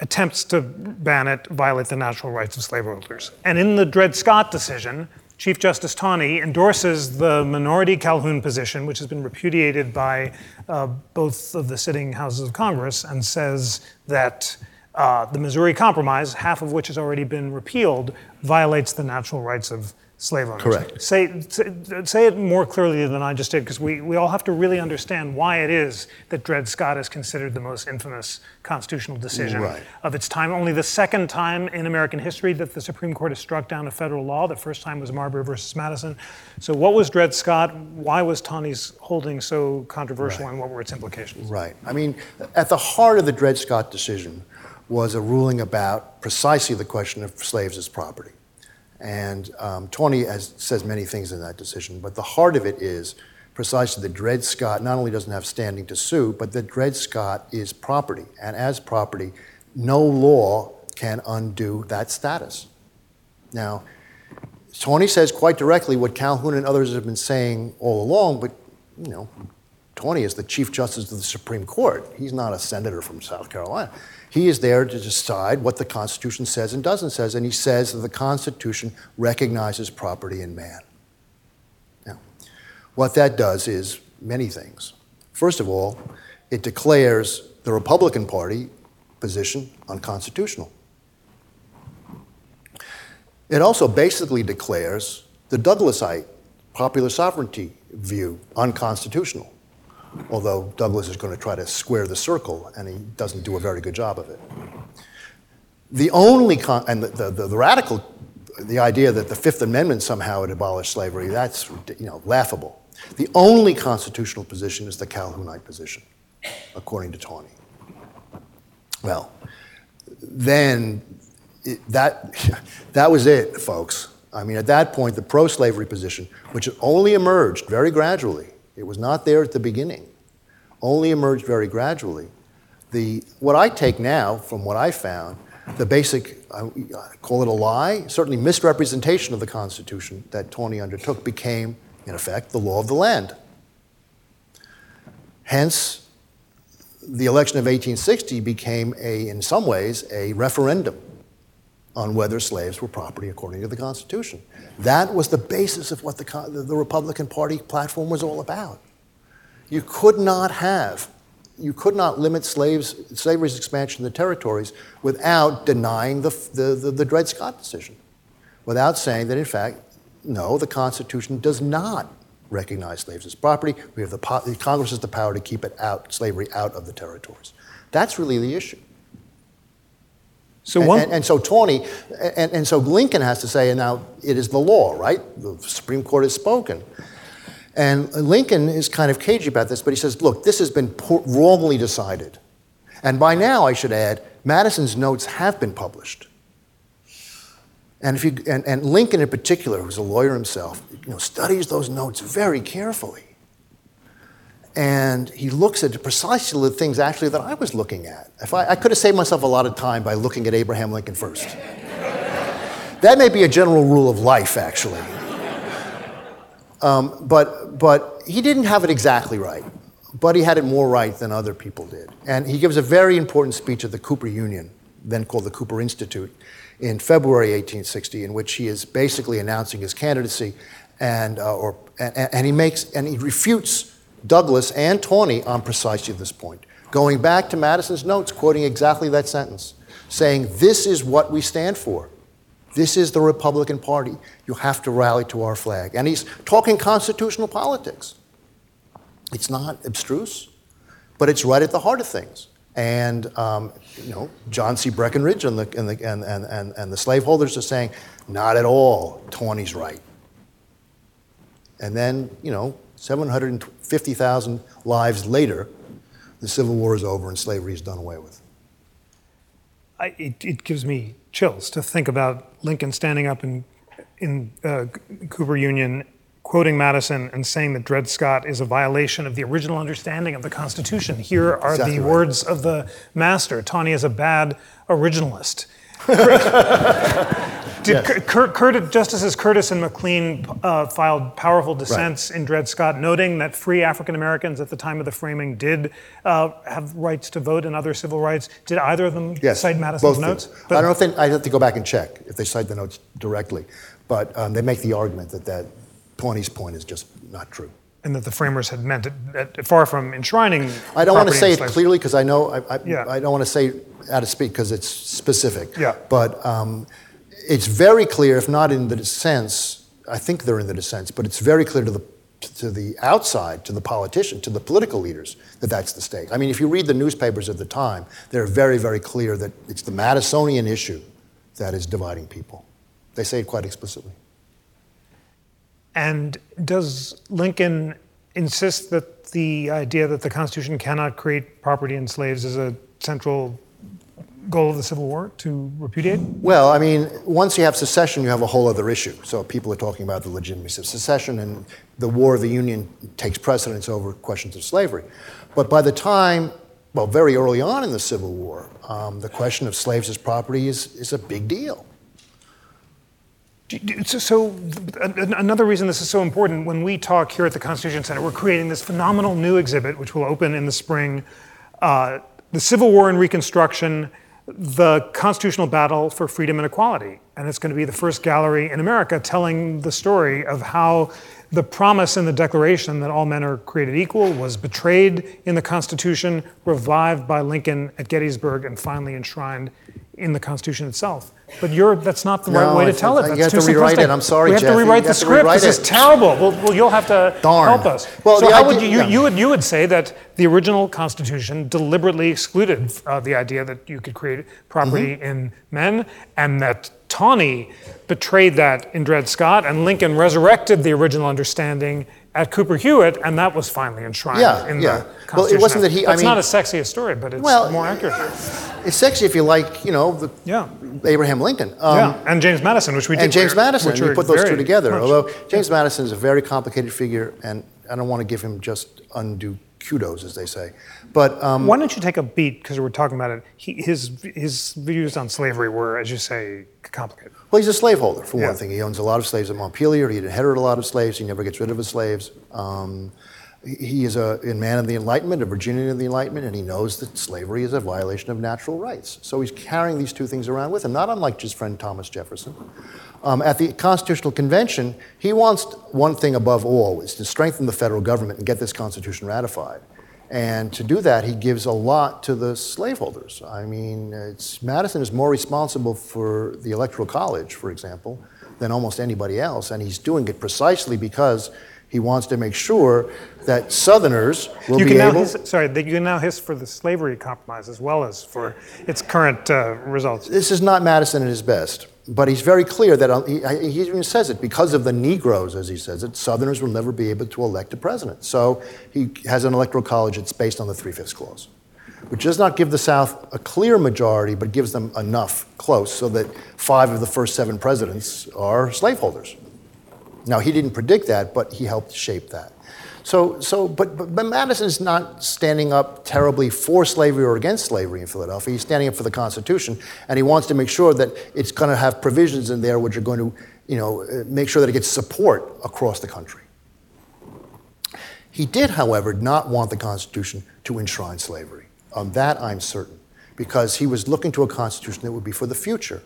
attempts to ban it violate the natural rights of slaveholders. And in the Dred Scott decision, Chief Justice Taney endorses the minority Calhoun position, which has been repudiated by uh, both of the sitting houses of Congress, and says that uh, the Missouri Compromise, half of which has already been repealed, violates the natural rights of slave owners. Correct. Say, say, say it more clearly than I just did, because we, we all have to really understand why it is that Dred Scott is considered the most infamous constitutional decision right. of its time. Only the second time in American history that the Supreme Court has struck down a federal law. The first time was Marbury versus Madison. So, what was Dred Scott? Why was Taney's holding so controversial, right. and what were its implications? Right. I mean, at the heart of the Dred Scott decision was a ruling about precisely the question of slaves as property. And um, Taney has, says many things in that decision, but the heart of it is precisely that Dred Scott not only doesn't have standing to sue, but that Dred Scott is property. And as property, no law can undo that status. Now, Taney says quite directly what Calhoun and others have been saying all along, but you know, Taney is the Chief Justice of the Supreme Court. He's not a senator from South Carolina. He is there to decide what the Constitution says and doesn't says, and he says that the Constitution recognizes property in man. Now, what that does is many things. First of all, it declares the Republican Party position unconstitutional. It also basically declares the Douglasite popular sovereignty view unconstitutional, although Douglas is going to try to square the circle, and he doesn't do a very good job of it. The only, con- and the, the, the, the radical, the idea that the Fifth Amendment somehow would abolish slavery, that's you know, laughable. The only constitutional position is the Calhounite position, according to Taney. Well, then it, that, [laughs] that was it, folks. I mean, at that point, the pro slavery position, which only emerged very gradually, it was not there at the beginning, only emerged very gradually. The, what I take now from what I found, the basic, I call it a lie, certainly misrepresentation of the Constitution that Taney undertook became, in effect, the law of the land. Hence, the election of 1860 became a, in some ways, a referendum on whether slaves were property according to the Constitution. That was the basis of what the, the Republican Party platform was all about. You could not have, you could not limit slaves, slavery's expansion in the territories without denying the, the, the, the Dred Scott decision, without saying that, in fact, no, the Constitution does not recognize slaves as property. We have the, Congress has the power to keep it out, slavery out of the territories. That's really the issue. So one, and, and, so Taney, and, and so Lincoln has to say, and now it is the law, right? The Supreme Court has spoken. And Lincoln is kind of cagey about this, but he says, look, this has been wrongly decided. And by now, I should add, Madison's notes have been published. And, if you, and, and Lincoln in particular, who's a lawyer himself, you know, studies those notes very carefully. And he looks at precisely the things actually that I was looking at. If I, I could have saved myself a lot of time by looking at Abraham Lincoln first. that may be a general rule of life, actually. Um, but, but he didn't have it exactly right, but he had it more right than other people did. And he gives a very important speech at the Cooper Union, then called the Cooper Institute, in February 1860, in which he is basically announcing his candidacy, and, uh, or, and, and he makes and he refutes Douglas and Taney on precisely this point. Going back to Madison's notes, quoting exactly that sentence, saying, This is what we stand for. This is the Republican Party. You have to rally to our flag. And he's talking constitutional politics. It's not abstruse, but it's right at the heart of things. And um, you know, John C. Breckinridge and the, and, the, and, and, and the slaveholders are saying, not at all, Taney's right. And then, you know, 750,000 lives later, the Civil War is over and slavery is done away with. I, it, it, gives me chills to think about Lincoln standing up in, in uh, Cooper Union, quoting Madison and saying that Dred Scott is a violation of the original understanding of the Constitution. Here are exactly the right. words of the master. Taney is a bad originalist. [laughs] Did yes. Cur- Cur- Justices Curtis and McLean uh, filed powerful dissents right. in Dred Scott, noting that free African Americans at the time of the framing did uh, have rights to vote and other civil rights. Did either of them yes, cite Madison's notes? I don't think I have to go back and check if they cite the notes directly, but um, they make the argument that that Taney's point is just not true and that the framers had meant it, far from enshrining. I don't want to say it clearly because I know I, I, yeah. I, don't want to say out of speak because it's specific. Yeah. But um, it's very clear, if not in the dissents, I think they're in the dissents, but it's very clear to the to the outside, to the politician, to the political leaders, that that's the stake. I mean, if you read the newspapers of the time, they're very, very clear that it's the Madisonian issue that is dividing people. They say it quite explicitly. And does Lincoln insist that the idea that the Constitution cannot create property in slaves is a central goal of the Civil War to repudiate? Well, I mean, once you have secession, you have a whole other issue. So people are talking about the legitimacy of secession, and the War of the Union takes precedence over questions of slavery. But by the time, well, very early on in the Civil War, um, the question of slaves as property is, is a big deal. So, another reason this is so important, when we talk here at the Constitution Center, we're creating this phenomenal new exhibit, which will open in the spring. Uh, the Civil War and Reconstruction the constitutional battle for freedom and equality. And it's going to be the first gallery in America telling the story of how the promise in the Declaration that all men are created equal was betrayed in the Constitution, revived by Lincoln at Gettysburg, and finally enshrined in the Constitution itself. But you're, that's not the No, right way to tell it. you That's have too to rewrite simplistic. it. I'm sorry, We have Jeff. to rewrite the script. rewrite this is terrible. Well, well, you'll have to Darn. help us. Well, so how would idea- you, yeah. you, would, you would say that the original Constitution deliberately excluded uh, the idea that you could create property Mm-hmm. in men and that Taney betrayed that in Dred Scott and Lincoln resurrected the original understanding at Cooper Hewitt and that was finally enshrined Yeah, in yeah. the Well, it wasn't that he- I That's mean- not a sexy a story, but it's Well, more accurate. It's sexy if you like, you know, the Yeah. Abraham Lincoln. Um, yeah, and James Madison, which we did. and James Madison. which and you are put those two together. much- Although James Madison is a very complicated figure, and I don't want to give him just undue kudos, as they say. But um, Why don't you take a beat because we're talking about it? He, his his views on slavery were, as you say, complicated. well, he's a slaveholder for Yeah. one thing. He owns a lot of slaves at Montpelier. He inherited a lot of slaves. He never gets rid of his slaves. Um, he- is a, man of the Enlightenment, a Virginian of the Enlightenment, and he knows that slavery is a violation of natural rights. So he's carrying these two things around with him, not unlike his friend Thomas Jefferson. Um, at the Constitutional Convention, he wants one thing above all, is to strengthen the federal government and get this Constitution ratified. And to do that, he gives a lot to the slaveholders. I mean, Madison is more responsible for the Electoral College, for example, than almost anybody else. And he's doing it precisely because he wants to make sure that Southerners will You be able. hiss, sorry, you can now hiss for the slavery compromise as well as for its current uh, results. this is not Madison at his best, but he's very clear that uh, he, he even says it because of the Negroes, as he says it, Southerners will never be able to elect a president. So he has an electoral college that's based on the Three Fifths Clause, which does not give the South a clear majority, but gives them enough close so that five of the first seven presidents are slaveholders. Now, he didn't predict that, but he helped shape that. So, so but, but, but Madison's not standing up terribly for slavery or against slavery in Philadelphia. He's standing up for the Constitution, and he wants to make sure that it's going to have provisions in there which are going to, you know, make sure that it gets support across the country. He did, however, not want the Constitution to enshrine slavery. On that, I'm certain, because he was looking to a Constitution that would be for the future.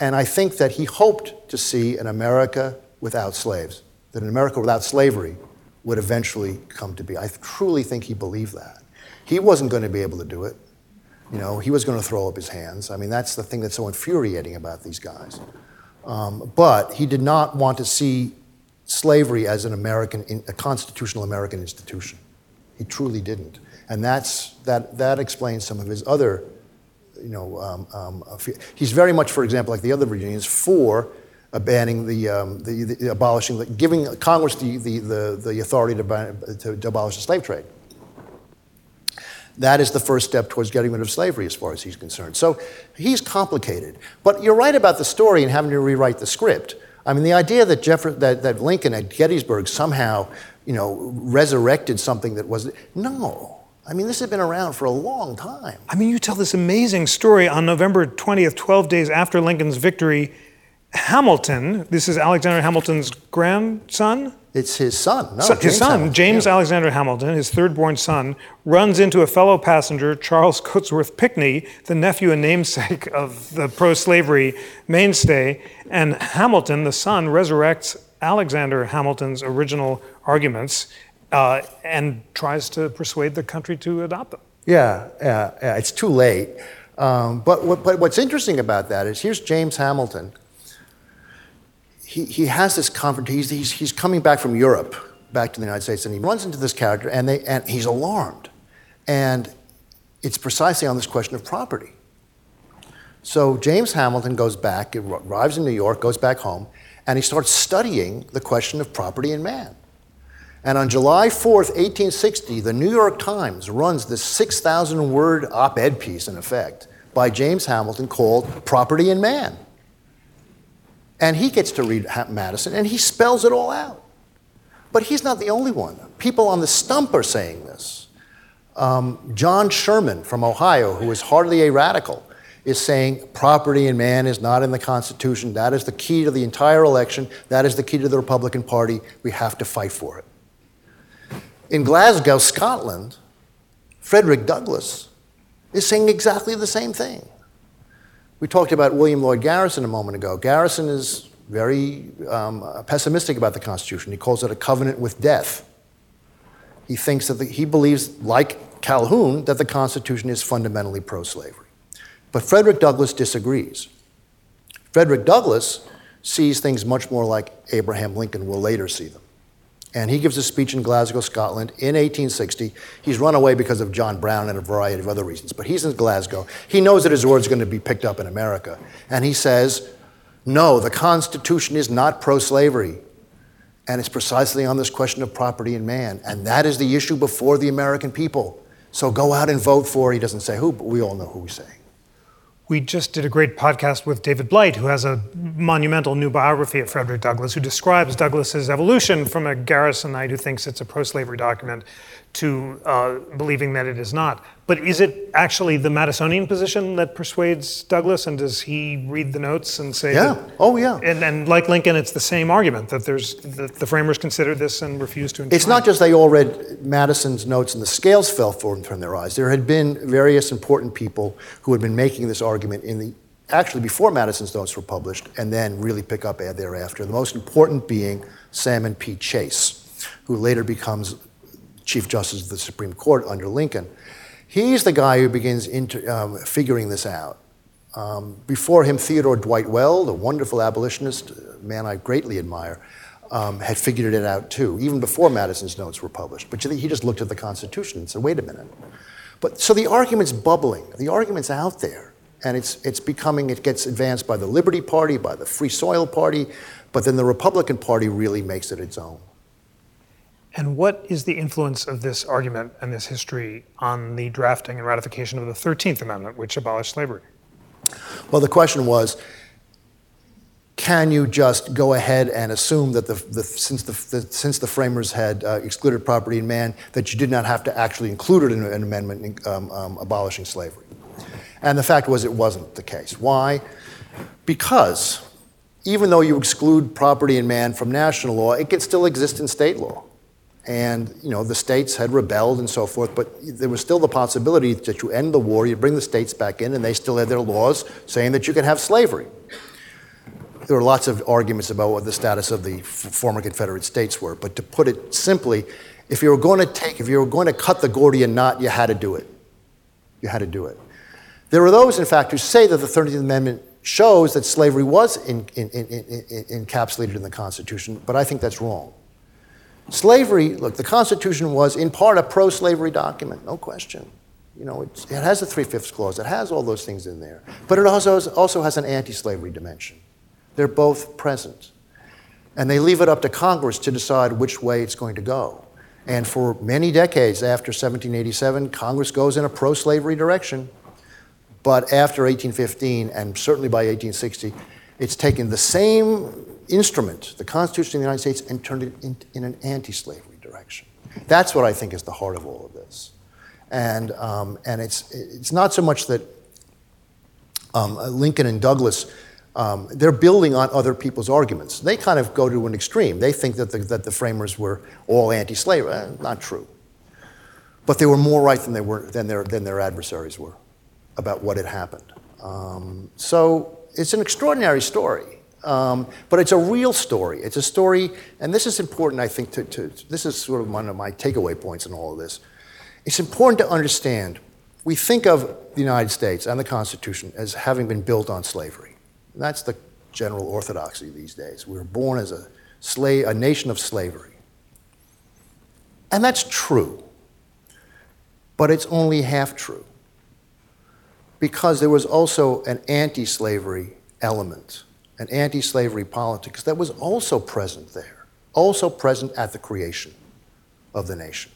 And I think that he hoped to see an America without slaves, that an America without slavery would eventually come to be. I truly think he believed that. He wasn't going to be able to do it. You know, he was going to throw up his hands. I mean, that's the thing that's so infuriating about these guys. Um, but he did not want to see slavery as an American, a constitutional American institution. He truly didn't. And that's, that, that explains some of his other, you know, um, um, uh, he's very much, for example, like the other Virginians, for banning the, um, the, the abolishing, the, giving Congress the, the, the, the authority to, ban, to, to abolish the slave trade. That is the first step towards getting rid of slavery, as far as he's concerned. So he's complicated. But you're right about the story and having to rewrite the script. I mean, the idea that, Jeff- that, that Lincoln at Gettysburg somehow, you know, resurrected something that was no. I mean, this had been around for a long time. I mean, you tell this amazing story on November 20th, 12 days after Lincoln's victory. Hamilton, this is Alexander Hamilton's grandson, It's his son. No, So- his son, Hamilton. James Yeah. Alexander Hamilton, his third born son, runs into a fellow passenger, Charles Cotesworth Pinckney, the nephew and namesake of the pro slavery mainstay. And Hamilton, the son, resurrects Alexander Hamilton's original arguments uh, and tries to persuade the country to adopt them. Yeah, yeah, yeah, it's too late. Um, but, what, but what's interesting about that is here's James Hamilton. He, he has this confront. He's, he's, he's coming back from Europe, back to the United States, and he runs into this character, and, they, and he's alarmed. And it's precisely on this question of property. So James Hamilton goes back, arrives in New York, goes back home, and he starts studying the question of property and man. And on July 4th, 1860, the New York Times runs this 6,000 word op ed piece, in effect, by James Hamilton called Property and Man. And he gets to read Madison, and he spells it all out. But he's not the only one. People on the stump are saying this. Um, John Sherman from Ohio, who is hardly a radical, is saying property in man is not in the Constitution. That is the key to the entire election. That is the key to the Republican Party. We have to fight for it. In Glasgow, Scotland, Frederick Douglass is saying exactly the same thing. We talked about William Lloyd Garrison a moment ago. Garrison is very um, pessimistic about the Constitution. He calls it a covenant with death. He thinks that the, he believes, like Calhoun, that the Constitution is fundamentally pro slavery. But Frederick Douglass disagrees. Frederick Douglass sees things much more like Abraham Lincoln will later see them. And he gives a speech in Glasgow, Scotland in 1860. He's run away because of John Brown and a variety of other reasons, but he's in Glasgow. He knows that his words are going to be picked up in America. And he says, No, the Constitution is not pro slavery. And it's precisely on this question of property and man. And that is the issue before the American people. So go out and vote for, he doesn't say who, but we all know who he's saying. We just did a great podcast with David Blight, who has a monumental new biography of Frederick Douglass, who describes Douglass's evolution from a Garrisonite who thinks it's a pro slavery document to uh, believing that it is not. But is it actually the Madisonian position that persuades Douglass, And does he read the notes and say, Yeah. that- Oh, yeah. And, and like Lincoln, it's the same argument that there's that the framers considered this and refused to. It's not just they all read Madison's notes and the scales fell from their eyes. There had been various important people who had been making this argument in the actually before Madison's notes were published, and then really pick up thereafter. The most important being Salmon P. Chase, who later becomes Chief Justice of the Supreme Court under Lincoln. He's the guy who begins inter, um, figuring this out. Um, before him, Theodore Dwight Weld, the wonderful abolitionist, a man I greatly admire, um, had figured it out too, even before Madison's notes were published. But he just looked at the Constitution and said, wait a minute. But so the argument's bubbling, the argument's out there, and it's, it's becoming, it gets advanced by the Liberty Party, by the Free Soil Party, but then the Republican Party really makes it its own. And what is the influence of this argument and this history on the drafting and ratification of the 13th Amendment, which abolished slavery? Well, the question was can you just go ahead and assume that the, the, since, the, the, since the framers had uh, excluded property in man, that you did not have to actually include it in an amendment um, um, abolishing slavery? And the fact was, it wasn't the case. Why? Because even though you exclude property in man from national law, it can still exist in state law. And you know the states had rebelled and so forth, but there was still the possibility that you end the war, you bring the states back in, and they still had their laws saying that you could have slavery. There were lots of arguments about what the status of the f- former Confederate states were, but to put it simply, if you were going to take, if you were going to cut the Gordian knot, you had to do it. You had to do it. There are those, in fact, who say that the 13th Amendment shows that slavery was in, in, in, encapsulated in the Constitution, but I think that's wrong. Slavery, look, the Constitution was in part a pro slavery document, no question. You know, it has the Three Fifths Clause, it has all those things in there. But it also has, also has an anti slavery dimension. They're both present. And they leave it up to Congress to decide which way it's going to go. And for many decades after 1787, Congress goes in a pro slavery direction. But after 1815, and certainly by 1860, it's taken the same instrument, the Constitution of the United States, and turned it in, in an anti slavery direction. That's what I think is the heart of all of this. And, um, and it's, it's not so much that um, Lincoln and Douglass, um, they're building on other people's arguments. They kind of go to an extreme. They think that the, that the framers were all anti slavery. Eh, not true. But they were more right than, they were, than, their, than their adversaries were about what had happened. Um, so it's an extraordinary story. Um, but it's a real story. It's a story, and this is important, I think, to, to, this is sort of one of my takeaway points in all of this. It's important to understand we think of the United States and the Constitution as having been built on slavery. That's the general orthodoxy these days. We were born as a, slave, a nation of slavery. And that's true, but it's only half true because there was also an anti slavery element an anti slavery politics that was also present there, also present at the creation of the nation.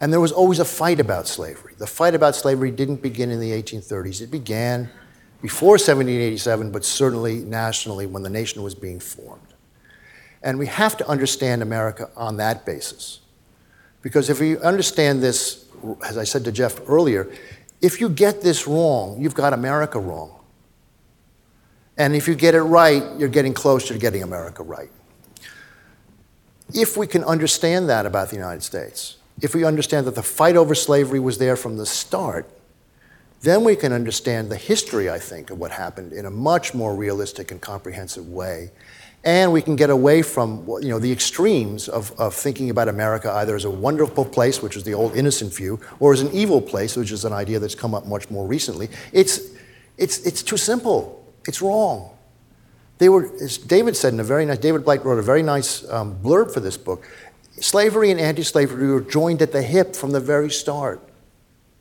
And there was always a fight about slavery. The fight about slavery didn't begin in the 1830s, it began before 1787, but certainly nationally when the nation was being formed. And we have to understand America on that basis. Because if we understand this, as I said to Jeff earlier, if you get this wrong, you've got America wrong. And if you get it right, you're getting closer to getting America right. If we can understand that about the United States, if we understand that the fight over slavery was there from the start, then we can understand the history, I think, of what happened in a much more realistic and comprehensive way. And we can get away from you know, the extremes of, of thinking about America either as a wonderful place, which is the old innocent view, or as an evil place, which is an idea that's come up much more recently. It's, It's, it's too simple. It's wrong. They were, as David said in a very nice, David Blight wrote a very nice um, blurb for this book. Slavery and anti slavery were joined at the hip from the very start.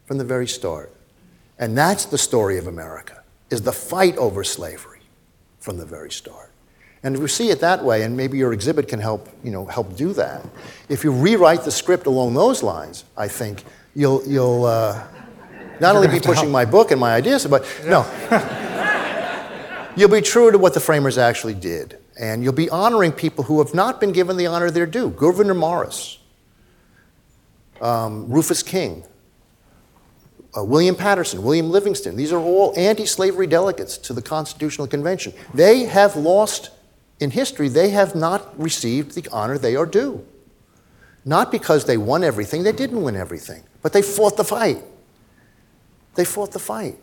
From the very start. And that's the story of America, is the fight over slavery from the very start. And if we see it that way, and maybe your exhibit can help, you know, help do that. If you rewrite the script along those lines, I think you'll, you'll uh, not only be pushing my book and my ideas, but no. [laughs] [laughs] you'll be true to what the framers actually did. And you'll be honoring people who have not been given the honor they're due. Gouverneur Morris, um, Rufus King, uh, William Paterson, William Livingston. These are all anti slavery delegates to the Constitutional Convention. They have lost in history, they have not received the honor they are due. Not because they won everything, they didn't win everything, but they fought the fight. They fought the fight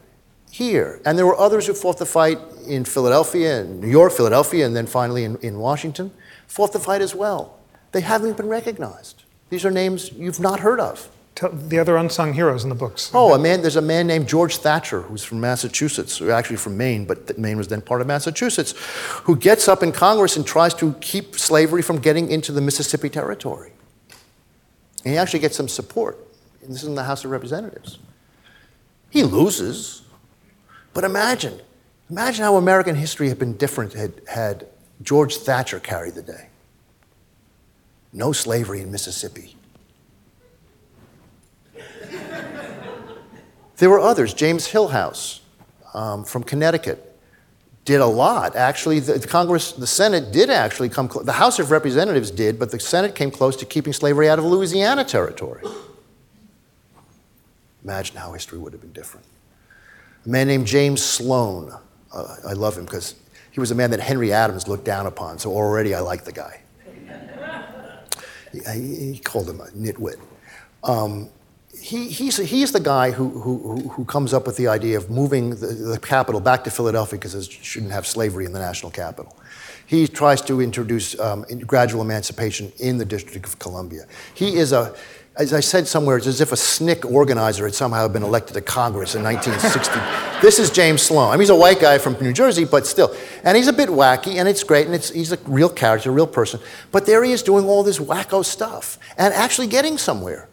here. And there were others who fought the fight in Philadelphia, and New York, Philadelphia, and then finally in, in Washington, fought the fight as well. They haven't been recognized. These are names you've not heard of. Tell the other unsung heroes in the books. Oh, a man, there's a man named George Thacher who's from Massachusetts, or actually from Maine, but Maine was then part of Massachusetts, who gets up in Congress and tries to keep slavery from getting into the Mississippi Territory. And he actually gets some support. And this is in the House of Representatives. He loses. But imagine, imagine how American history had been different had, had George Thacher carried the day. No slavery in Mississippi. There were others. James Hillhouse um, from Connecticut did a lot. Actually, the Congress, the Senate did actually come close. The House of Representatives did, but the Senate came close to keeping slavery out of Louisiana territory. Imagine how history would have been different. A man named James Sloan. Uh, I love him because he was a man that Henry Adams looked down upon, so already I like the guy. he, he, called him a nitwit. Um, he, he's, he's the guy who, who, who comes up with the idea of moving the, the capital back to Philadelphia because it shouldn't have slavery in the national capital. He tries to introduce um, gradual emancipation in the District of Columbia. He is a, as I said somewhere, it's as if a SNCC organizer had somehow been elected to Congress in 1960. [laughs] this is James Sloan. I mean, he's a white guy from New Jersey, but still. And he's a bit wacky, and it's great, and it's, he's a real character, a real person. But there he is doing all this wacko stuff and actually getting somewhere.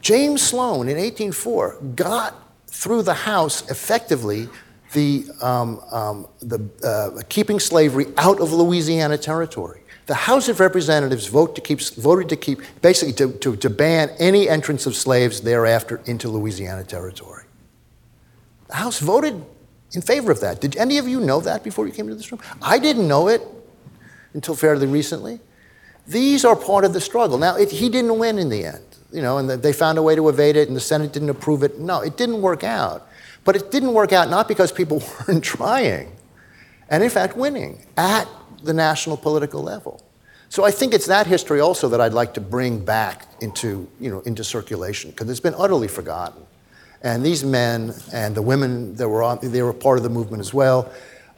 James Sloan in 1804 got through the House effectively the, um, um, the uh, keeping slavery out of Louisiana territory. The House of Representatives vote to keep, voted to keep, basically to, to, to ban any entrance of slaves thereafter into Louisiana territory. The House voted in favor of that. Did any of you know that before you came into this room? I didn't know it until fairly recently. These are part of the struggle. Now, it, he didn't win in the end you know, and they found a way to evade it, and the Senate didn't approve it. No, it didn't work out. But it didn't work out not because people [laughs] weren't trying, and in fact, winning at the national political level. So I think it's that history also that I'd like to bring back into, you know, into circulation because it's been utterly forgotten. And these men and the women that were on, they were part of the movement as well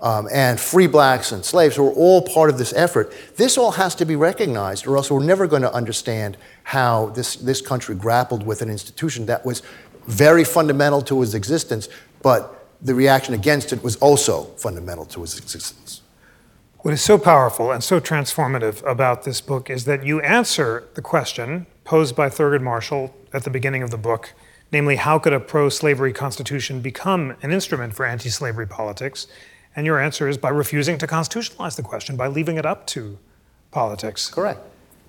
um, and free blacks and slaves who are all part of this effort. This all has to be recognized, or else we're never going to understand how this, this country grappled with an institution that was very fundamental to its existence, but the reaction against it was also fundamental to its existence. What is so powerful and so transformative about this book is that you answer the question posed by Thurgood Marshall at the beginning of the book, namely, how could a pro slavery constitution become an instrument for anti slavery politics? And your answer is by refusing to constitutionalize the question, by leaving it up to politics. Correct.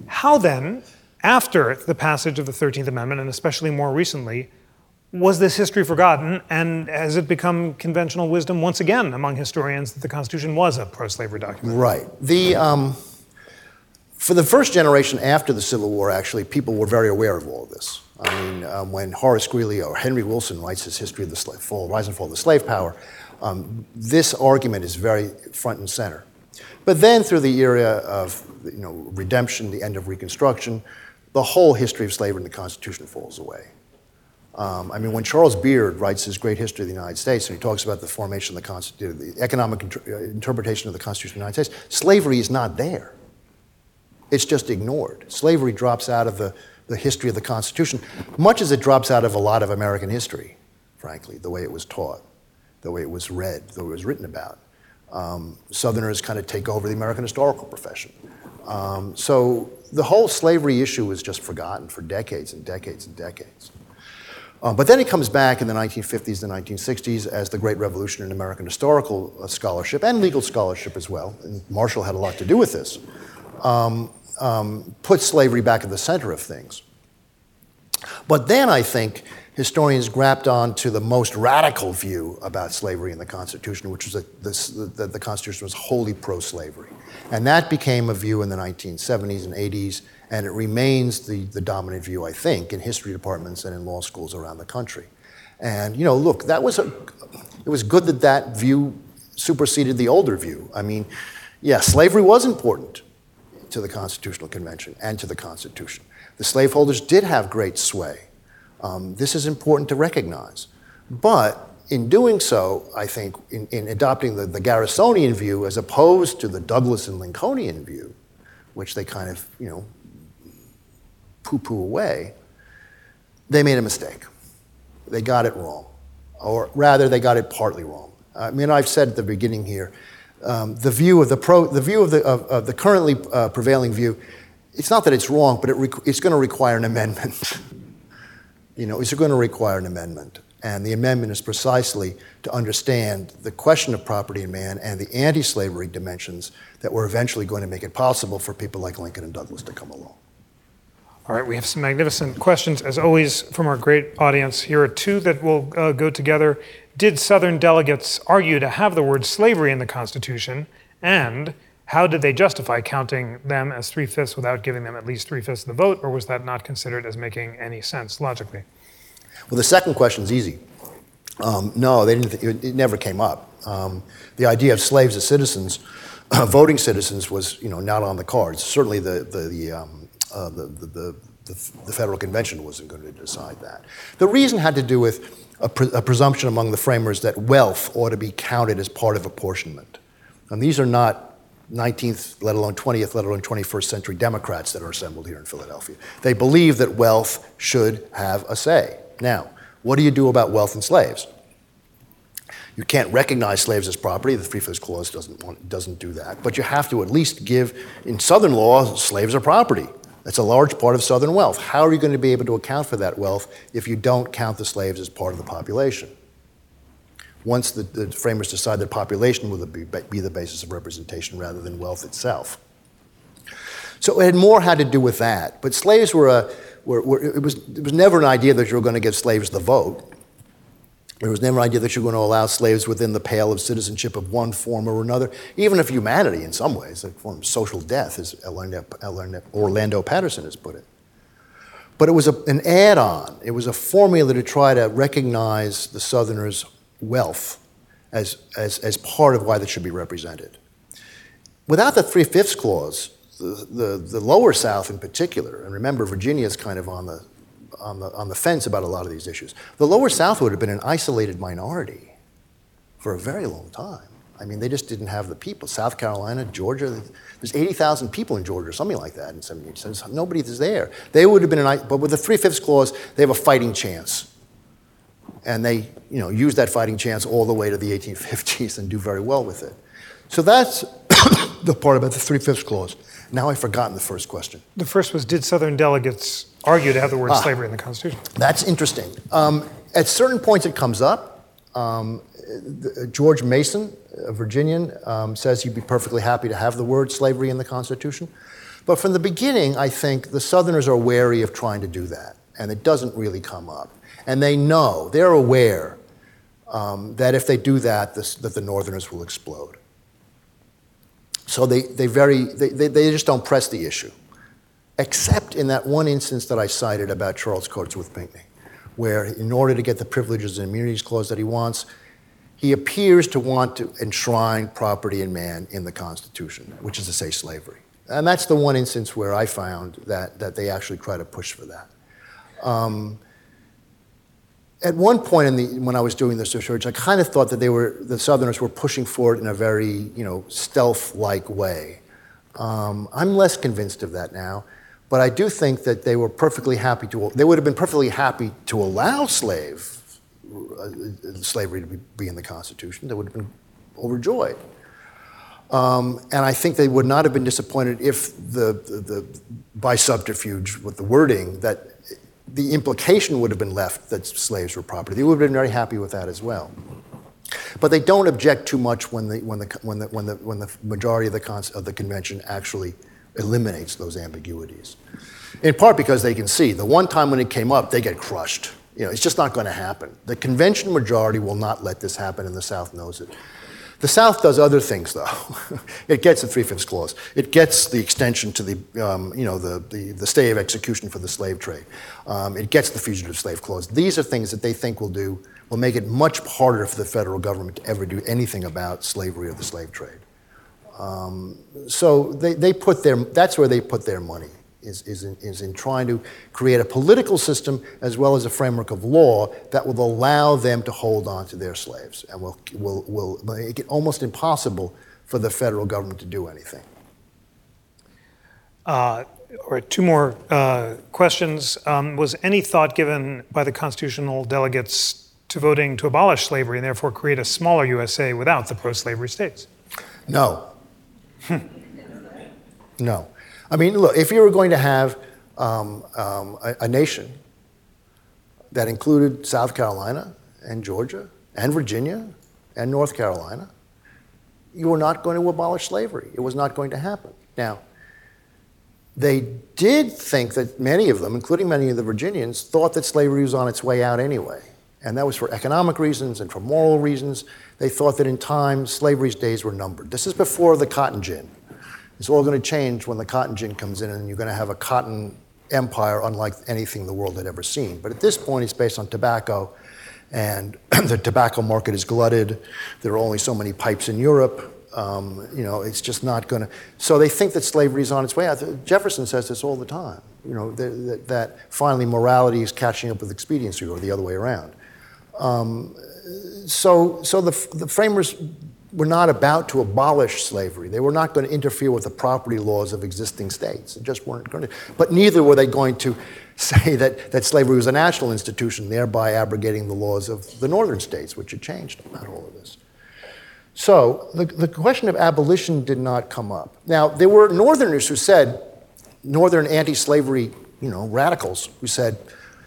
How then, after the passage of the 13th Amendment, and especially more recently, was this history forgotten, and has it become conventional wisdom once again among historians that the Constitution was a pro slavery document? Right. The, um, for the first generation after the Civil War, actually, people were very aware of all of this. I mean, um, when Horace Greeley or Henry Wilson writes his history of the slave, fall, rise and fall of the slave power, um, this argument is very front and center. But then through the era of you know, redemption, the end of Reconstruction, the whole history of slavery in the Constitution falls away. Um, I mean, when Charles Beard writes his great history of the United States and he talks about the formation of the Constitution, the economic inter- uh, interpretation of the Constitution of the United States, slavery is not there. It's just ignored. Slavery drops out of the, the history of the Constitution, much as it drops out of a lot of American history, frankly, the way it was taught the way it was read, the way it was written about. Um, Southerners kind of take over the American historical profession. Um, so the whole slavery issue was just forgotten for decades and decades and decades. Uh, but then it comes back in the 1950s and 1960s as the great revolution in American historical uh, scholarship and legal scholarship as well. And Marshall had a lot to do with this. Um, um, put slavery back at the center of things. But then I think historians grabbed on to the most radical view about slavery in the Constitution, which was that the, the Constitution was wholly pro slavery. And that became a view in the 1970s and 80s, and it remains the, the dominant view, I think, in history departments and in law schools around the country. And, you know, look, that was a, it was good that that view superseded the older view. I mean, yeah, slavery was important to the Constitutional Convention and to the Constitution. The slaveholders did have great sway. Um, this is important to recognize. But in doing so, I think, in, in adopting the, the, Garrisonian view as opposed to the Douglass and Lincolnian view, which they kind of, you know, poo poo away, they made a mistake. They got it wrong. Or rather, they got it partly wrong. I mean, I've said at the beginning here, um, the view of the, pro, the, view of the, of, of the currently uh, prevailing view, it's not that it's wrong, but it it's going to require an amendment. [laughs] you know, it's going to require an amendment. And the amendment is precisely to understand the question of property in man and the anti slavery dimensions that were eventually going to make it possible for people like Lincoln and Douglass to come along. All right, we have some magnificent questions, as always, from our great audience. Here are two that will uh, go together. Did Southern delegates argue to have the word slavery in the Constitution? And how did they justify counting them as three fifths without giving them at least three fifths of the vote, or was that not considered as making any sense logically? Well, the second question is easy. Um, no, they didn't. Th- it, never came up. Um, the idea of slaves as citizens, [clears throat] voting citizens, was you know not on the cards. Certainly, the the the, um, Uh, the, the, the, Federal Convention wasn't going to decide that. The reason had to do with a, pre- a presumption among the framers that wealth ought to be counted as part of apportionment. And these are not 19th, let alone 20th, let alone 21st century Democrats that are assembled here in Philadelphia. They believe that wealth should have a say. Now, what do you do about wealth and slaves? You can't recognize slaves as property. The Three Fifths Clause doesn't, want, doesn't do that. But you have to at least give, in Southern law, slaves are property. That's a large part of Southern wealth. How are you going to be able to account for that wealth if you don't count the slaves as part of the population? once the, the framers decide that population will be, be the basis of representation rather than wealth itself. So it had more had to do with that. But slaves were a, were, were, it, was, it was never an idea that you were going to give slaves the vote. There was never an idea that you were going to allow slaves within the pale of citizenship of one form or another, even of humanity in some ways, a form of social death, as Orlando Patterson has put it. But it was a, an add on, it was a formula to try to recognize the Southerners' wealth as, as, as part of why that should be represented. Without the three fifths clause, the, the, the, lower South in particular, and remember, Virginia is kind of on the, on, the, on the fence about a lot of these issues, the lower South would have been an isolated minority for a very long time. I mean, they just didn't have the people. South Carolina, Georgia, there's 80,000 people in Georgia, something like that in 78. Nobody is there. They would have been an, but with the three fifths clause, they have a fighting chance and they you know, use that fighting chance all the way to the 1850s and do very well with it. So that's [coughs] the part about the three fifths clause. Now I've forgotten the first question. The first was Did Southern delegates argue to have the word ah, slavery in the Constitution? That's interesting. Um, at certain points, it comes up. Um, George Mason, a Virginian, um, says he'd be perfectly happy to have the word slavery in the Constitution. But from the beginning, I think the Southerners are wary of trying to do that, and it doesn't really come up. And they know, they're aware um, that if they do that, this, that the Northerners will explode. So they, they, very, they, they, they just don't press the issue, except in that one instance that I cited about Charles Cotesworth Pinckney, where in order to get the privileges and immunities clause that he wants, he appears to want to enshrine property in man in the Constitution, which is to say slavery. And that's the one instance where I found that, that they actually try to push for that. Um, at one point in the, when I was doing this research, I kind of thought that they were, the Southerners were pushing for it in a very, you know, stealth-like way. Um, I'm less convinced of that now, but I do think that they were perfectly happy to, they would have been perfectly happy to allow slave uh, slavery to be, be, in the Constitution, they would have been overjoyed. Um, and I think they would not have been disappointed if the, the, the, by subterfuge with the wording that the implication would have been left that slaves were property. They would have been very happy with that as well. But they don't object too much when the, when the, when the, when the, when the majority of the, of the convention actually eliminates those ambiguities. In part because they can see the one time when it came up, they get crushed. You know, it's just not going to happen. The convention majority will not let this happen, and the South knows it. The South does other things, though. [laughs] it gets the three-fifths clause. It gets the extension to the, um, you know, the, the, the, stay of execution for the slave trade. Um, it gets the fugitive slave clause. These are things that they think will do, will make it much harder for the federal government to ever do anything about slavery or the slave trade. Um, so they, they put their, that's where they put their money is, is, in, is in trying to create a political system as well as a framework of law that will allow them to hold on to their slaves and will, will, will make it almost impossible for the federal government to do anything. Uh, all right, two more uh, questions. Um, was any thought given by the constitutional delegates to voting to abolish slavery and therefore create a smaller USA without the pro slavery states? No. no. I mean, look, if you were going to have um, um, a, a nation that included South Carolina and Georgia and Virginia and North Carolina, you were not going to abolish slavery. It was not going to happen. Now, they did think that many of them, including many of the Virginians, thought that slavery was on its way out anyway. And that was for economic reasons and for moral reasons. They thought that in time, slavery's days were numbered. This is before the cotton gin. It's all going to change when the cotton gin comes in, and you're going to have a cotton empire unlike anything the world had ever seen. But at this point, it's based on tobacco, and [clears throat] the tobacco market is glutted. There are only so many pipes in Europe. Um, you know, it's just not going to. So they think that slavery is on its way out. Jefferson says this all the time. You know, that, that finally morality is catching up with expediency, or the other way around. Um, so, so the, the framers were not about to abolish slavery. They were not going to interfere with the property laws of existing states. They just weren't going to. But neither were they going to [laughs] say that, that slavery was a national institution, thereby abrogating the laws of the northern states, which had changed about all of this. So the, the question of abolition did not come up. Now, there were northerners who said, northern anti-slavery, you know, radicals who said,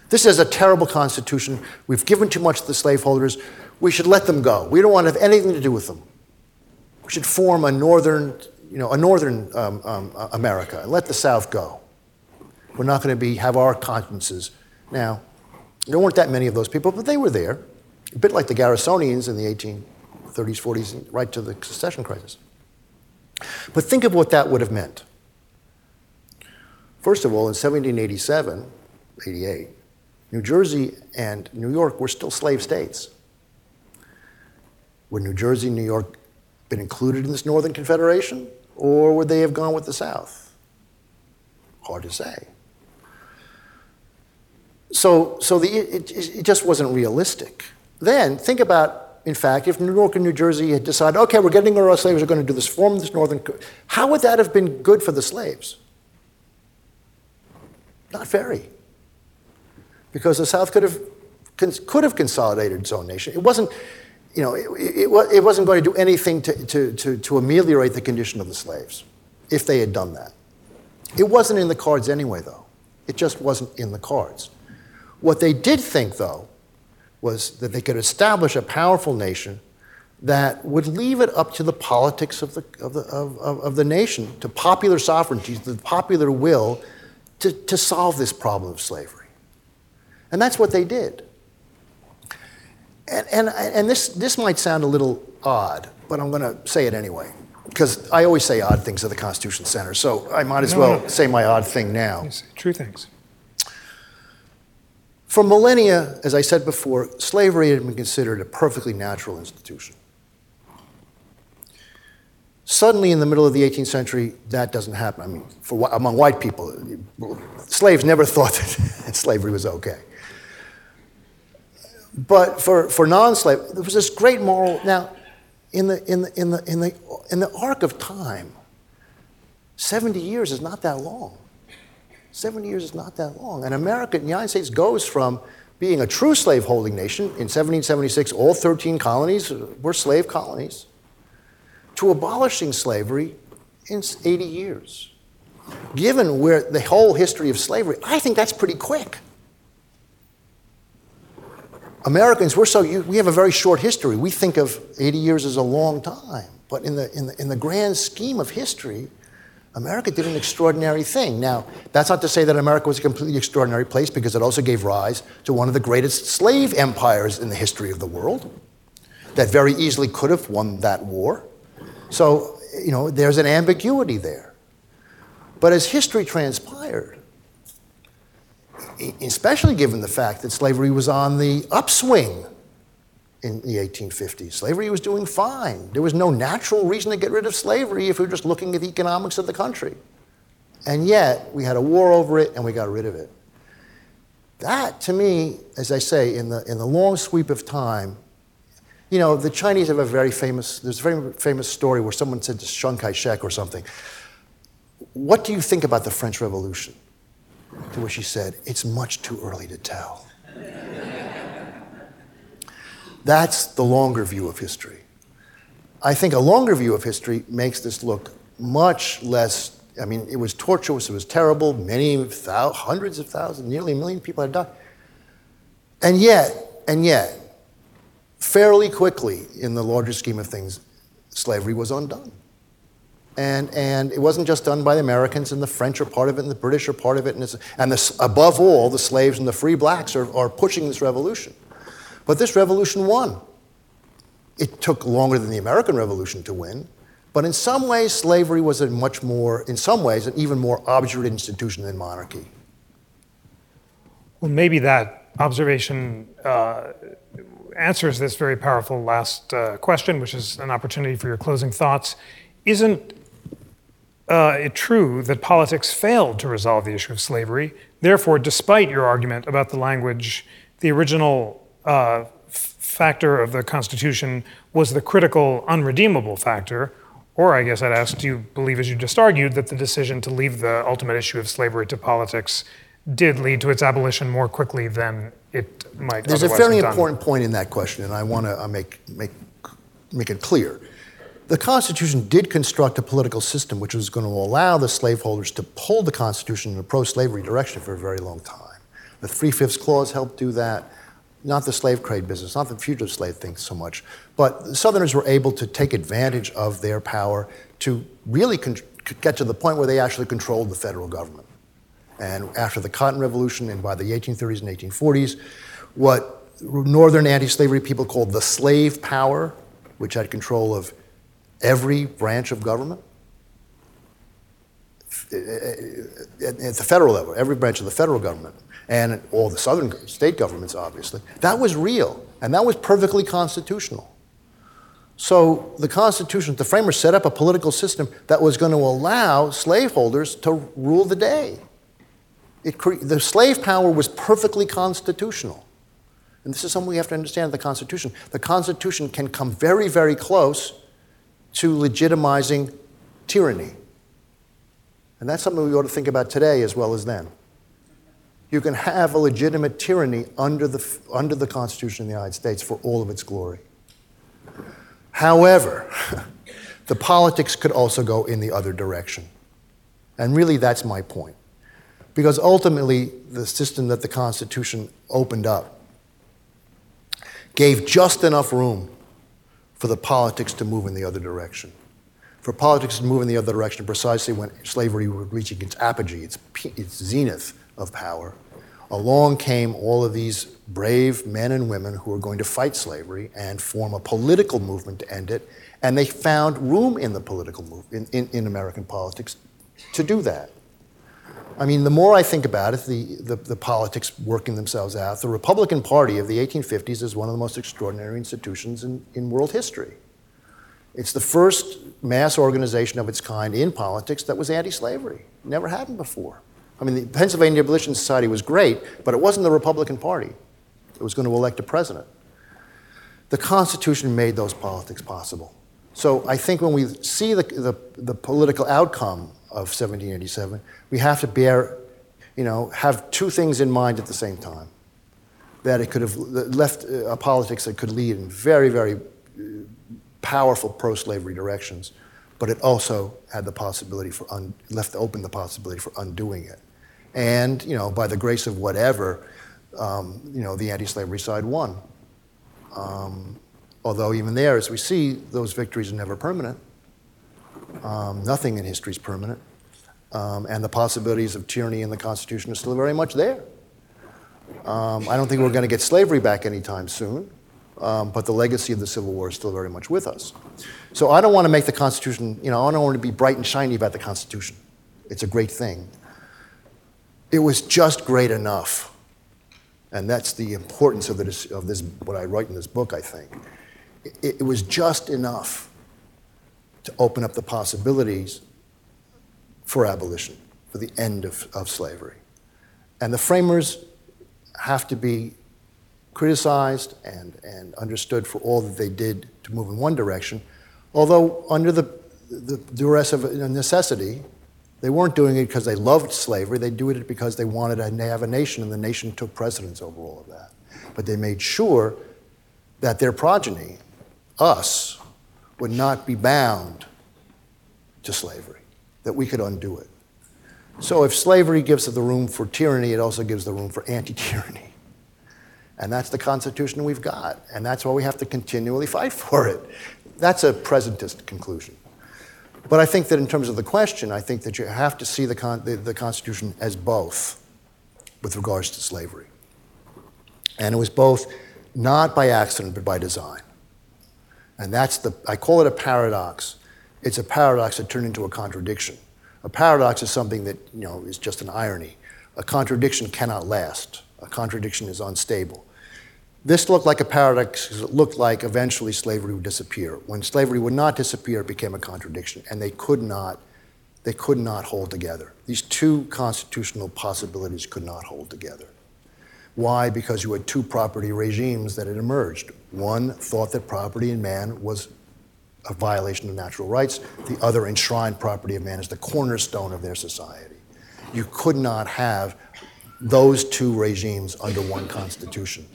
this is a terrible constitution. We've given too much to the slaveholders. We should let them go. We don't want to have anything to do with them. We should form a northern, you know, a northern um, um, America and let the South go. We're not going to be have our consciences. Now, there weren't that many of those people, but they were there, a bit like the Garrisonians in the 1830s, 40s, right to the secession crisis. But think of what that would have meant. First of all, in 1787, 88, New Jersey and New York were still slave states. Would New Jersey, New York been included in this Northern Confederation, or would they have gone with the South? Hard to say. So, so the, it, it just wasn't realistic. Then think about, in fact, if New York and New Jersey had decided, okay, we're getting rid of our slaves, we're going to do this, form this Northern, how would that have been good for the slaves? Not very. Because the South could have, could have consolidated its own nation. It wasn't, you know, it, it, it, wasn't going to do anything to, to, to, to ameliorate the condition of the slaves if they had done that. It wasn't in the cards anyway, though. It just wasn't in the cards. What they did think, though, was that they could establish a powerful nation that would leave it up to the politics of the, of the, of, of, of the nation, to popular sovereignty, to the popular will, to, to solve this problem of slavery. And that's what they did. And, and, and this, this might sound a little odd, but I'm going to say it anyway, because I always say odd things at the Constitution Center, so I might as no, well no. say my odd thing now. Yes, true things. For millennia, as I said before, slavery had been considered a perfectly natural institution. Suddenly, in the middle of the 18th century, that doesn't happen. I mean, for, among white people, slaves never [laughs] thought that slavery was okay. But for, for non-slave, there was this great moral. Now, in the, in, the, in, the, in, the, in the arc of time, 70 years is not that long. 70 years is not that long. And America, the United States goes from being a true slaveholding nation in 1776, all 13 colonies were slave colonies, to abolishing slavery in 80 years. Given where the whole history of slavery, I think that's pretty quick. Americans, we're so we have a very short history. We think of 80 years as a long time, but in the, in the, in the grand scheme of history, America did an extraordinary thing. Now, that's not to say that America was a completely extraordinary place because it also gave rise to one of the greatest slave empires in the history of the world that very easily could have won that war. So, you know, there's an ambiguity there. But as history transpired, especially given the fact that slavery was on the upswing in the 1850s. Slavery was doing fine. There was no natural reason to get rid of slavery if we were just looking at the economics of the country. And yet, we had a war over it and we got rid of it. That, to me, as I say, in the, in the long sweep of time, you know, the Chinese have a very famous, there's a very famous story where someone said to Chiang Kai shek or something, What do you think about the French Revolution? To which he said, It's much too early to tell. That's the longer view of history. I think a longer view of history makes this look much less. I mean, it was tortuous, it was terrible, many hundreds of thousands, nearly a million people had died. And yet, and yet, fairly quickly, in the larger scheme of things, slavery was undone. And, and it wasn't just done by the Americans, and the French are part of it, and the British are part of it, and, and this, above all, the slaves and the free blacks are, are pushing this revolution. But this revolution won. It took longer than the American Revolution to win, but in some ways, slavery was a much more, in some ways, an even more obdurate institution than monarchy. Well, maybe that observation uh, answers this very powerful last uh, question, which is an opportunity for your closing thoughts. Isn't uh, it true that politics failed to resolve the issue of slavery? Therefore, despite your argument about the language, the original uh, factor of the Constitution was the critical, unredeemable factor. Or I guess I'd ask, do you believe, as you just argued, that the decision to leave the ultimate issue of slavery to politics did lead to its abolition more quickly than it might There's a very important point in that question, and I want to uh, make, make, make it clear. The Constitution did construct a political system which was going to allow the slaveholders to pull the Constitution in a pro slavery direction for a very long time. The Three Fifths Clause helped do that not the slave trade business, not the fugitive slave thing so much, but the Southerners were able to take advantage of their power to really con- get to the point where they actually controlled the federal government. And after the Cotton Revolution and by the 1830s and 1840s, what Northern anti slavery people called the slave power, which had control of every branch of government, at the federal level, every branch of the federal government, and all the southern state governments, obviously, that was real, and that was perfectly constitutional. So the Constitution, the framers set up a political system that was going to allow slaveholders to rule the day. Cre- the slave power was perfectly constitutional. And this is something we have to understand the Constitution. The Constitution can come very, very close to legitimizing tyranny. And that's something we ought to think about today as well as then you can have a legitimate tyranny under the, under the Constitution of the United States for all of its glory. However, [laughs] the politics could also go in the other direction. And really, that's my point. Because ultimately, the system that the Constitution opened up gave just enough room for the politics to move in the other direction. For politics to move in the other direction precisely when slavery was reaching its apogee, its, its zenith of power, along came all of these brave men and women who were going to fight slavery and form a political movement to end it. And they found room in the political movement, in, in, in, American politics, to do that. I mean, the more I think about it, the, the, the, politics working themselves out, the Republican Party of the 1850s is one of the most extraordinary institutions in, in world history. It's the first mass organization of its kind in politics that was anti slavery. Never happened before. I mean, the Pennsylvania Abolition Society was great, but it wasn't the Republican Party that was going to elect a president. The Constitution made those politics possible. So I think when we see the, the, the political outcome of 1787, we have to bear, you know, have two things in mind at the same time. that it could have left a politics that could lead in very, very uh, powerful pro-slavery directions, but it also had the possibility for un, left open the possibility for undoing it. And you know, by the grace of whatever, um, you know, the anti-slavery side won. Um, although even there, as we see, those victories are never permanent. Um, nothing in history is permanent. Um, and the possibilities of tyranny in the Constitution are still very much there. Um, I don't think we're going to get slavery back anytime soon, um, but the legacy of the Civil War is still very much with us. So I don't want to make the Constitution, you know, I don't want to be bright and shiny about the Constitution. It's a great thing. It was just great enough. And that's the importance of, this, of this, what I write in this book, I think. It, it was just enough to open up the possibilities for abolition, for the end of, of slavery. And the framers have to be criticized and, and understood for all that they did to move in one direction, although under the, the duress of necessity, they weren't doing it because they loved slavery. They did it because they wanted to have a nation, and the nation took precedence over all of that. But they made sure that their progeny, us, would not be bound to slavery, that we could undo it. So if slavery gives the room for tyranny, it also gives the room for anti tyranny. And that's the Constitution we've got. And that's why we have to continually fight for it. That's a presentist conclusion. But I think that in terms of the question, I think that you have to see the, con- the, the Constitution as both with regards to slavery. And it was both not by accident, but by design. And that's the, I call it a paradox. It's a paradox that turned into a contradiction. A paradox is something that you know is just an irony. A contradiction cannot last. A contradiction is unstable. This looked like a paradox because it looked like eventually slavery would disappear. When slavery would not disappear, it became a contradiction, and they could not, they could not hold together. These two constitutional possibilities could not hold together. Why? Because you had two property regimes that had emerged. One thought that property in man was a violation of natural rights. The other enshrined property of man as the cornerstone of their society. You could not have those two regimes under one constitution.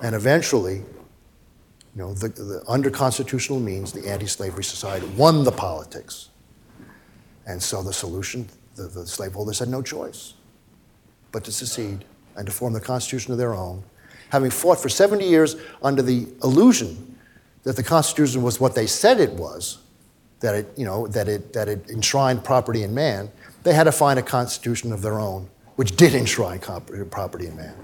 And eventually, you know, the, the, under constitutional means, the anti-slavery society won the politics. And so the solution, the, the slaveholders had no choice but to secede and to form the constitution of their own, having fought for 70 years under the illusion that the Constitution was what they said it was, that it, you know, that it, that it enshrined property in man, they had to find a constitution of their own, which did enshrine property in man,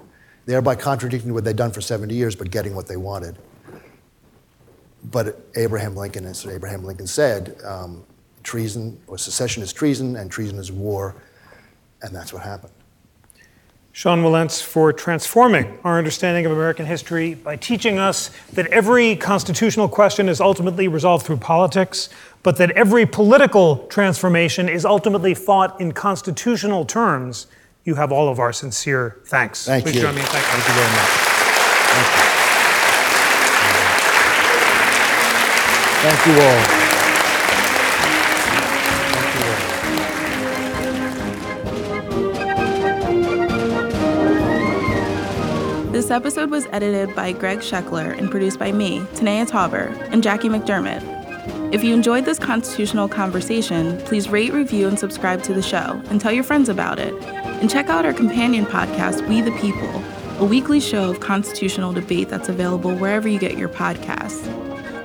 thereby contradicting what they'd done for 70 years, but getting what they wanted. But Abraham Lincoln, as Abraham Lincoln said, um, treason or secession is treason, and treason is war, and that's what happened. Sean Wilentz for transforming our understanding of American history by teaching us that every constitutional question is ultimately resolved through politics, but that every political transformation is ultimately fought in constitutional terms. You have all of our sincere thanks. Thank Please you. join me in thanking Thank you very much. Thank you. Thank you all. This episode was edited by Greg Scheckler and produced by me, Tanaya Tauber, and Jackie McDermott. If you enjoyed this constitutional conversation, please rate, review, and subscribe to the show, and tell your friends about it. And check out our companion podcast, We the People, a weekly show of constitutional debate that's available wherever you get your podcasts.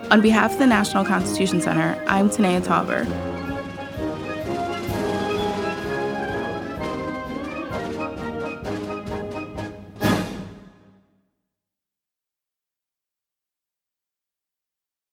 On behalf of the National Constitution Center, I'm Tanaya Tauber.